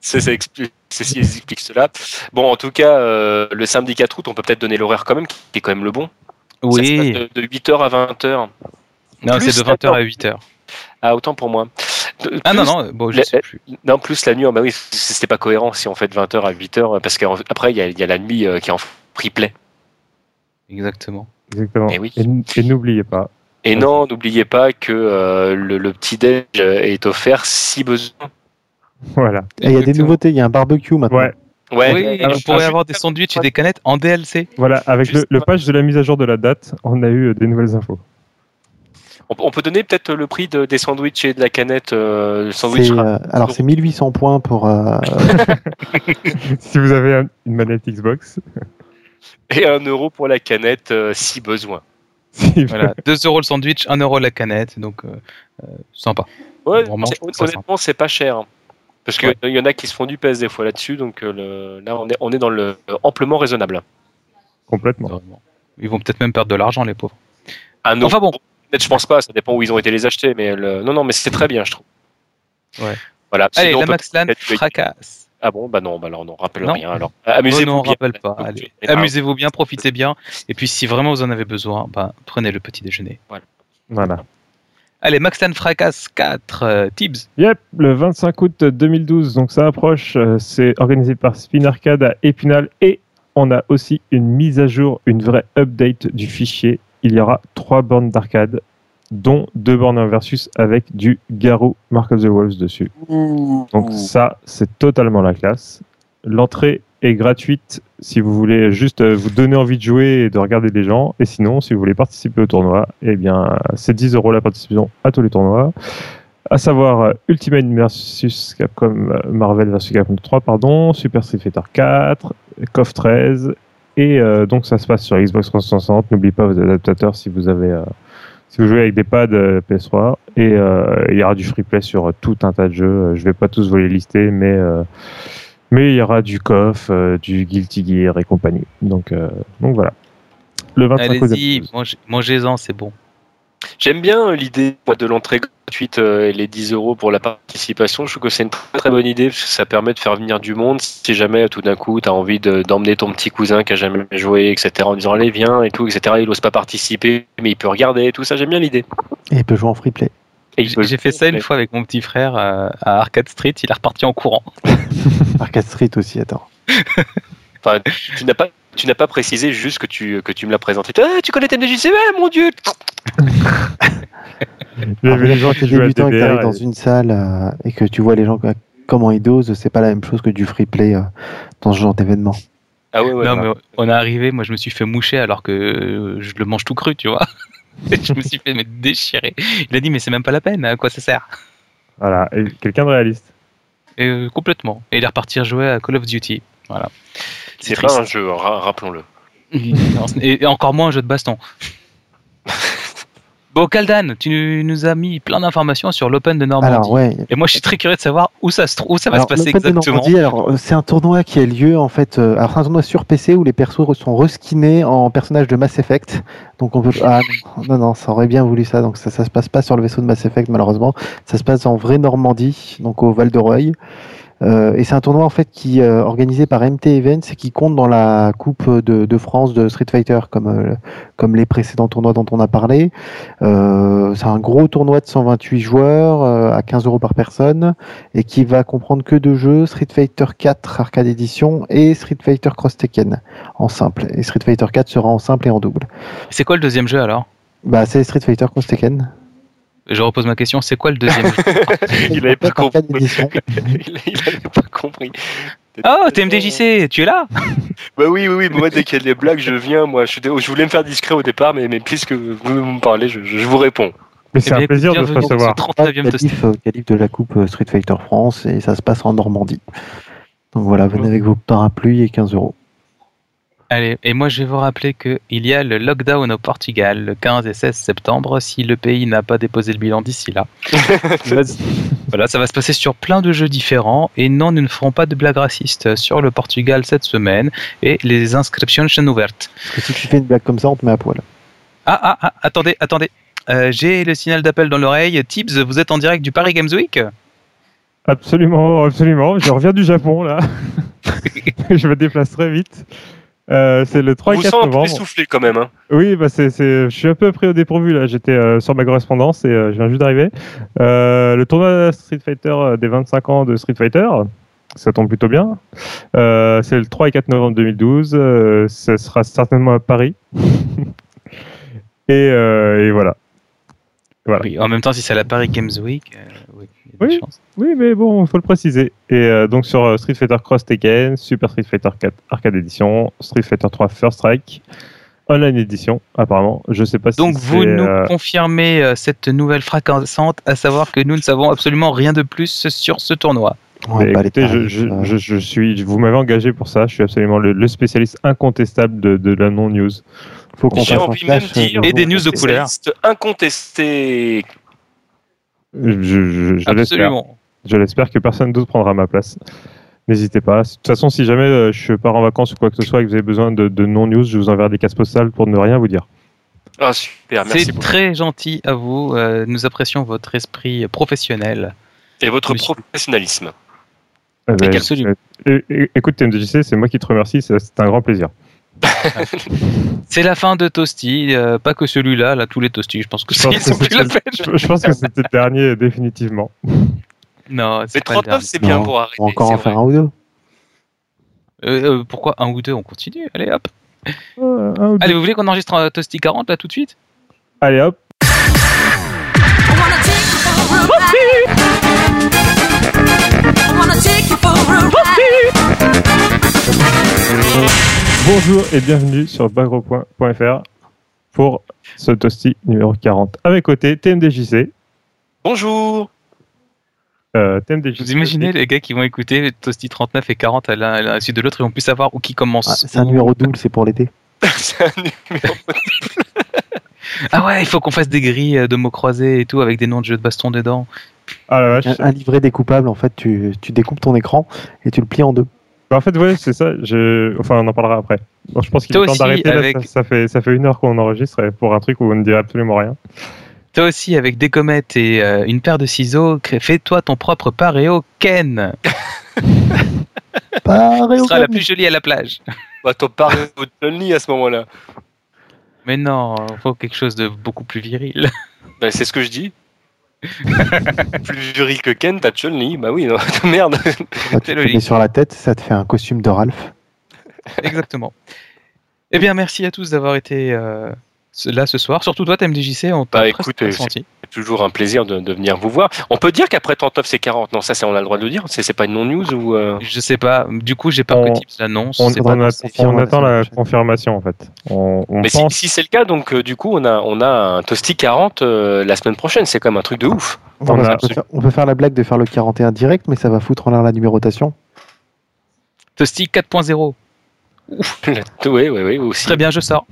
C'est ça explique, ceci explique cela. Bon, en tout cas, euh, le samedi 4 août, on peut peut-être donner l'horaire quand même, qui est quand même le bon. Ça se Oui. passe de, 8h à 20h. Non, c'est de 20h la- à 8h. Ah, autant pour moi. De- Ah non, plus- non, bon, je la- sais plus. Non, plus la nuit, oh, bah oui, c'était pas cohérent si on fait de 20h à 8h, parce qu'après, il y, a- il y a la nuit euh, qui est en free play. Exactement. Exactement. Eh oui. Et, n- et n'oubliez pas. Et non, n'oubliez pas que euh, le, le petit-déj est offert si besoin. Voilà. Et il y a des nouveautés, il y a un barbecue maintenant. Ouais. Ouais, oui, alors, on pourrait ah, avoir des sandwichs et des canettes en DLC. Voilà, avec le, le patch de la mise à jour de la date, on a eu euh, des nouvelles infos. On, on peut donner peut-être le prix de- des sandwichs et de la canette. euh, sandwich euh, alors c'est 1800 points pour euh, si vous avez un- une manette Xbox, et 1 euro pour la canette euh, si besoin. Voilà, 2 euros le sandwich, 1 euro la canette, donc euh, euh, sympa. Ouais, Vraiment, honnêtement, c'est pas cher. hein. Parce qu'il Ouais. y en a qui se font du PS des fois là-dessus, donc euh, le- là on est, on est dans le euh, amplement raisonnable. complètement. Vraiment. Ils vont peut-être même perdre de l'argent, les pauvres. Un euro, Enfin bon. peut-être je pense pas, ça dépend où ils ont été les acheter, mais le- non, non, mais c'est très bien, je trouve. Ouais. Voilà. Allez, Sinon, on la Maxlan fracasse. Ah bon, bah non, bah alors on rappelle Non. rien. Alors, amusez-vous non, on bien. rappelle pas. Allez, Et par- amusez-vous bien, profitez bien. Et puis, si vraiment vous en avez besoin, bah, prenez le petit déjeuner. Voilà. Allez, Maxlan fracasse 4 euh, Tibbs. Yep, le 25 août 2012, donc ça approche. euh, C'est organisé par Spin Arcade à Épinal et on a aussi une mise à jour, une vraie update du fichier. Il y aura trois bornes d'arcade, dont deux bornes versus avec du Garou Mark of the Wolves dessus. Donc ça, c'est totalement la classe. L'entrée est gratuite si vous voulez juste euh, vous donner envie de jouer et de regarder des gens. Et sinon, si vous voulez participer au tournoi, eh bien, c'est 10 euros la participation à tous les tournois. À savoir euh, Ultimate versus Capcom, euh, Marvel versus Capcom 3, pardon, Super Street Fighter 4, KOF 13. Et euh, donc ça se passe sur Xbox 360. N'oubliez pas vos adaptateurs si vous avez, euh, si vous jouez avec des pads euh, PS3. Et euh, il y aura du free play sur euh, tout un tas de jeux. Je vais pas tous vous les lister, mais mais il y aura du KOF, du Guilty Gear et compagnie. Donc donc voilà. Le 25 août Allez-y, 2012. mangez- mangez-en, c'est bon. J'aime bien euh, l'idée de l'entrée gratuite euh, et les 10 euros pour la participation. Je trouve que c'est une très, très bonne idée parce que ça permet de faire venir du monde. Si jamais tout d'un coup tu as envie de- d'emmener ton petit cousin qui a jamais joué, etc., en disant allez viens et tout, etc., il n'ose pas participer, mais il peut regarder et tout ça. J'aime bien l'idée. et il peut jouer en free play. J'ai fait ça une fois avec mon petit frère euh, à Arcade Street, il est reparti en courant. Arcade Street aussi, attends. Enfin, tu n'as pas. Tu n'as pas précisé juste que tu, que tu me l'as présenté. Ah, tu connais TMDJC Ouais, mon dieu y avait les gens qui t'es jouaient à débutant et que et- dans une salle euh, et que tu vois les gens comment ils dosent, c'est pas la même chose que du free play euh, dans ce genre d'événement. Ah ouais, ouais. non, ouais. mais on est arrivé, moi je me suis fait moucher alors que euh, je le mange tout cru, tu vois. Et je me suis fait mais, déchirer. Il a dit, mais c'est même pas la peine, à quoi ça sert? Voilà, quelqu'un de réaliste. Et, euh, Complètement. Et il est reparti jouer à Call of Duty. Voilà. C'est pas un jeu, ra- rappelons-le. Et encore moins un jeu de baston. Bon, Kaldan, tu nous as mis plein d'informations sur l'Open de Normandie. Alors ouais. Et moi, je suis très curieux de savoir où ça, se trouve, où ça va Alors, se passer de exactement. Normandie, alors euh, c'est un tournoi qui a lieu en fait. euh, alors un tournoi sur PC où les persos sont reskinés en personnages de Mass Effect. Donc on peut ah non, non non ça aurait bien voulu ça. Donc ça ça se passe pas sur le vaisseau de Mass Effect malheureusement. Ça se passe en vraie Normandie, donc au Val de Reuil. Euh, et c'est un tournoi en fait qui est organisé par MT Events et qui compte dans la Coupe de, de France de Street Fighter comme euh, comme les précédents tournois dont on a parlé. Euh, c'est un gros tournoi de 128 joueurs euh, à 15 euros par personne et qui va comprendre que deux jeux Street Fighter 4 Arcade Edition et Street Fighter Cross Tekken en simple. Et Street Fighter 4 sera en simple et en double. C'est quoi le deuxième jeu alors? Bah, c'est Street Fighter Cross Tekken. Je repose ma question, c'est quoi le deuxième Il avait pas compris. éditions. il, il avait pas compris. Oh, TMDJC, tu es là Bah oui, oui, oui. Moi, dès qu'il y a des blagues, je viens. Moi, je, voulais me faire discret au départ, mais, mais puisque vous me parlez, je, je vous réponds. Mais c'est Eh un plaisir de te bienvenue dans recevoir. ce 39e Toasty. Qualif, euh, qualif de la Coupe euh, Street Fighter France et ça se passe en Normandie. Donc voilà, venez avec vos parapluies et 15 euros. Allez, et moi je vais vous rappeler qu'il y a le lockdown au Portugal le 15 et 16 septembre si le pays n'a pas déposé le bilan d'ici là. voilà, ça va se passer sur plein de jeux différents et non, nous ne ferons pas de blagues racistes sur le Portugal cette semaine et les inscriptions sont ouvertes. Parce que si tu fais une blague comme ça, on te met à poil. Ah, ah, ah, attendez, attendez. Euh, J'ai le signal d'appel dans l'oreille. Tibbs, vous êtes en direct du Paris Games Week? Absolument, absolument. Je reviens du Japon là. je me déplace très vite. Euh, c'est le 3 et vous 4 sent un peu novembre. essoufflé quand même. Hein. Oui, bah c'est, c'est, je suis un peu pris au dépourvu là. J'étais euh, sur ma correspondance et euh, je viens juste d'arriver. Euh, le tournoi Street Fighter euh, des 25 ans de Street Fighter, ça tombe plutôt bien. Euh, c'est le 3 et 4 novembre 2012. Euh, ce sera certainement à Paris. et, euh, et voilà. Voilà. Oui, en même temps, si c'est la Paris Games Week, euh, oui, il des chances. Mais bon, il faut le préciser. Et euh, donc sur euh, Street Fighter Cross Tekken, Super Street Fighter 4 Arcade Edition, Street Fighter 3 First Strike, Online Edition, apparemment. Je sais pas si Donc vous nous euh, confirmez euh, cette nouvelle fracassante, à savoir que nous ne savons absolument rien de plus sur ce tournoi. Ouais, bah, écoutez, je, tarifs, je, je, je suis, vous m'avez engagé pour ça. Je suis absolument le, le spécialiste incontestable de, de la non-news. faut qu'on J'ai fasse un flash, dire- Et des news de couleur. Incontesté. Je, je, je l'espère. Absolument. Je l'espère que personne d'autre prendra ma place. N'hésitez pas. De toute façon, si jamais euh, je pars en vacances ou quoi que ce soit et que vous avez besoin de, de non-news, je vous enverrai des casse postales pour ne rien vous dire. Ah super, merci C'est très gentil à vous. euh, nous apprécions votre esprit professionnel. Et votre Monsieur. professionnalisme. Eh ben, Absolument. écoute, TMDJC, c'est moi qui te remercie. C'est un grand plaisir. C'est la fin de Toasty, euh, pas que celui-là, là tous les Toasty, je pense que c'est. Je, je pense que c'était le dernier, définitivement. Non, c'est pas le 39, dernier. c'est bien Non, pour arrêter. On va encore en faire un ou deux. Euh, euh, pourquoi un ou deux On continue. Allez hop. Euh, un. Allez, vous voulez qu'on enregistre un Toasty 40 là tout de suite? Allez, hop. I Bonjour et bienvenue sur bagro.fr pour ce toasty numéro 40. À mes côtés, TMDJC. Bonjour. Euh, TMDJC. Vous imaginez les gars qui vont écouter Toasty 39 et 40 à l'un à la suite de l'autre, ils vont plus savoir où qui commence. Ah, c'est un numéro double, c'est pour l'été. C'est un numéro. Ah ouais, il faut qu'on fasse des grilles euh, de mots croisés et tout avec des noms de jeux de baston dedans. Ah la un livret découpable, en fait, tu, tu découpes ton écran et tu le plies en deux. Bah, en fait, ouais, c'est ça. Je... Enfin, on en parlera après. Bon, je pense qu'il est temps d'arrêter. là, avec- Ça, ça fait, ça fait une heure qu'on enregistre pour un truc où on ne dit absolument rien. Toi aussi, avec des comètes et euh, une paire de ciseaux, fais-toi ton propre paréo Ken. Pareil Ce sera la plus jolie à la plage. Bah, parles de Johnny à ce moment-là. Mais non, faut quelque chose de beaucoup plus viril. Bah, c'est ce que je dis. Plus viril que Ken, t'as Chun-Li. Bah oui, non, merde. Bah, tu te logique. mets sur la tête, ça te fait un costume de Ralph. Exactement. Eh bien, merci à tous d'avoir été euh, là ce soir. Surtout toi, TMDJC, on t'a Bah, écoute, pas euh, senti. C'est toujours un plaisir de, de venir vous voir. On peut dire qu'après 39, c'est 40. Non, ça, c'est, on a le droit de le dire. C'est, pas une non-news ou. euh, Je sais pas. Du coup, j'ai peur On- que Tips l'annonce. On, pas attend la confirmation en fait. On, on Mais si, pense. si c'est le cas, donc euh, du coup, on a, on a un Toasty 40 euh, la semaine prochaine. C'est quand même un truc de ouf. On peut, faire, on peut faire la blague de faire le 41 direct, mais ça va foutre en l'air la numérotation. Toasty 4.0. oui, oui, oui, aussi. Très bien, je sors.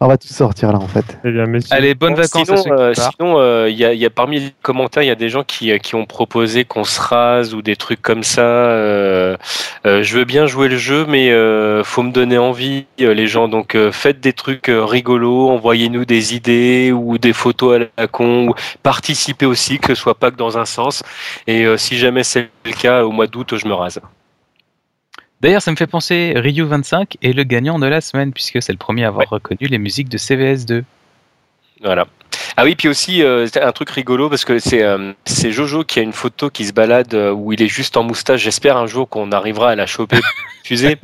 On va tous sortir là, en fait. Eh bien, messieurs. Allez, bonnes Bon, vacances à sinon, ceux qui euh, sinon, euh, il y a, il y a parmi les commentaires, il y a des gens qui, euh, qui ont proposé qu'on se rase ou des trucs comme ça. euh, euh, je veux bien jouer le jeu, mais euh, faut me donner envie, euh, les gens. Donc, euh, faites des trucs euh, rigolos, envoyez-nous des idées ou des photos à la con, ou participez aussi, que ce soit pas que dans un sens. Et euh, si jamais c'est le cas, au mois d'août, je me rase. D'ailleurs, ça me fait penser, Ryu 25 est le gagnant de la semaine, puisque c'est le premier à avoir reconnu les musiques de CVS2. Voilà. Ah oui, puis aussi euh, c'est un truc rigolo parce que c'est euh, c'est Jojo qui a une photo qui se balade euh, où il est juste en moustache. J'espère un jour qu'on arrivera à la choper, diffuser.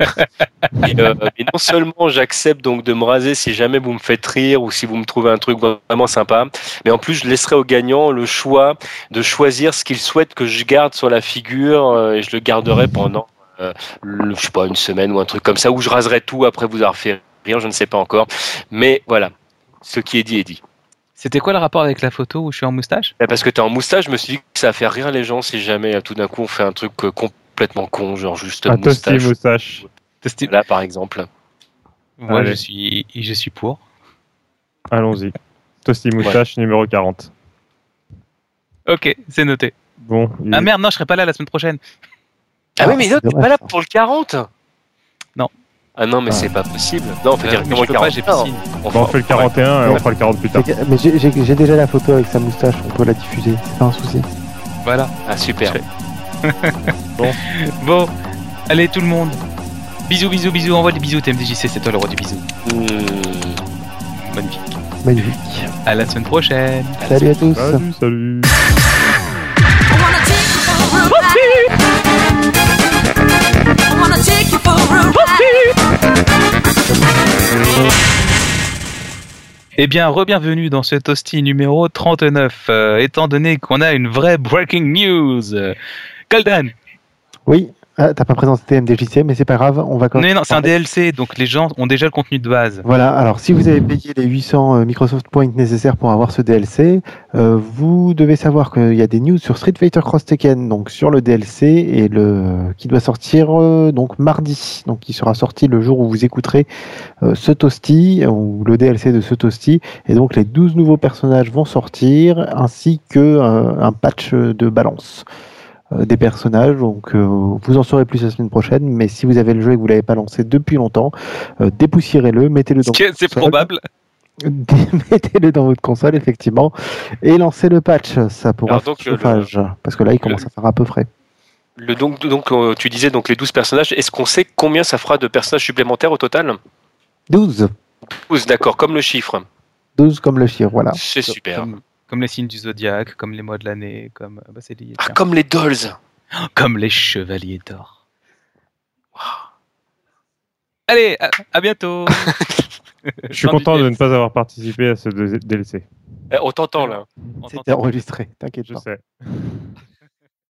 Et, euh, et non seulement j'accepte donc de me raser si jamais vous me faites rire ou si vous me trouvez un truc vraiment sympa, mais en plus je laisserai au gagnant le choix de choisir ce qu'il souhaite que je garde sur la figure euh, et je le garderai pendant euh, le- je sais pas une semaine ou un truc comme ça où je raserai tout après vous avoir fait rire, je ne sais pas encore. Mais voilà, ce qui est dit est dit. C'était quoi le rapport avec la photo où je suis en moustache? Bah, Parce que t'es en moustache, je me suis dit que ça va faire rire les gens si jamais euh, tout d'un coup on fait un truc euh, complètement con, genre juste Un toasty moustache. moustache. Là par exemple. Moi, Allez. je suis, je suis pour. Allons-y. Toasty moustache numéro 40. Ok, c'est noté. Bon, il- Ah merde, non, je serai pas là la semaine prochaine. Ah, Ah, oui, mais c'est non, t'es pas là pour le 40 Non. Ah non, mais Ah. c'est pas possible. Non, on fait mais directement le peux pas, j'ai 40. piscine. On Bon, on fait le 41 et on fera le 40 plus tard. Mais j'ai- j'ai j'ai déjà la photo avec sa moustache, on peut la diffuser, c'est pas un souci. Voilà. Ah super. Bon, allez tout le monde. Bisous, bisous, bisous. Envoie des bisous. TMDJC, c'est toi le roi du bisou. Hmm. Magnifique. Magnifique. À la semaine prochaine. Salut à tous. Salut, salut. Eh bien, re-bienvenue dans ce toasty numéro 39, euh, étant donné qu'on a une vraie breaking news. Euh, Golden Oui, ah, t'as pas présenté TMDJC, mais c'est pas grave, on va quand Non, non, c'est un. DLC, donc les gens ont déjà le contenu de base. Voilà, alors si vous avez payé les 800 euh, Microsoft Points nécessaires pour avoir ce DLC, euh, vous devez savoir qu'il y a des news sur Street Fighter Cross Tekken, donc sur le DLC et le qui doit sortir euh, donc mardi, donc qui sera sorti le jour où vous écouterez euh, ce toasty ou le DLC de ce toasty, et donc les 12 nouveaux personnages vont sortir ainsi que un patch de balance des personnages. Donc, euh, vous en saurez plus la semaine prochaine. Mais si vous avez le jeu et que vous l'avez pas lancé depuis longtemps, euh, dépoussiérez-le, mettez-le dans C'est probable. mettez-le dans votre console effectivement et lancez le patch. Ça pourra faire donc, le- chauffage parce que là il commence à faire un peu frais. Le, donc, donc euh, tu disais donc les 12 personnages. Est-ce qu'on sait combien ça fera de personnages supplémentaires au total? 12 12, d'accord, comme le chiffre. 12 comme le chien, voilà. C'est super. Comme, comme les signes du zodiaque, comme les mois de l'année, comme bah, c'est lié, Ah, comme les dolls. comme les chevaliers d'or. Allez, à, à bientôt. Je suis content de ne pas avoir participé à ce DLC. Eh, on t'entend là. On C'était enregistré, t'inquiète Je pas. sais.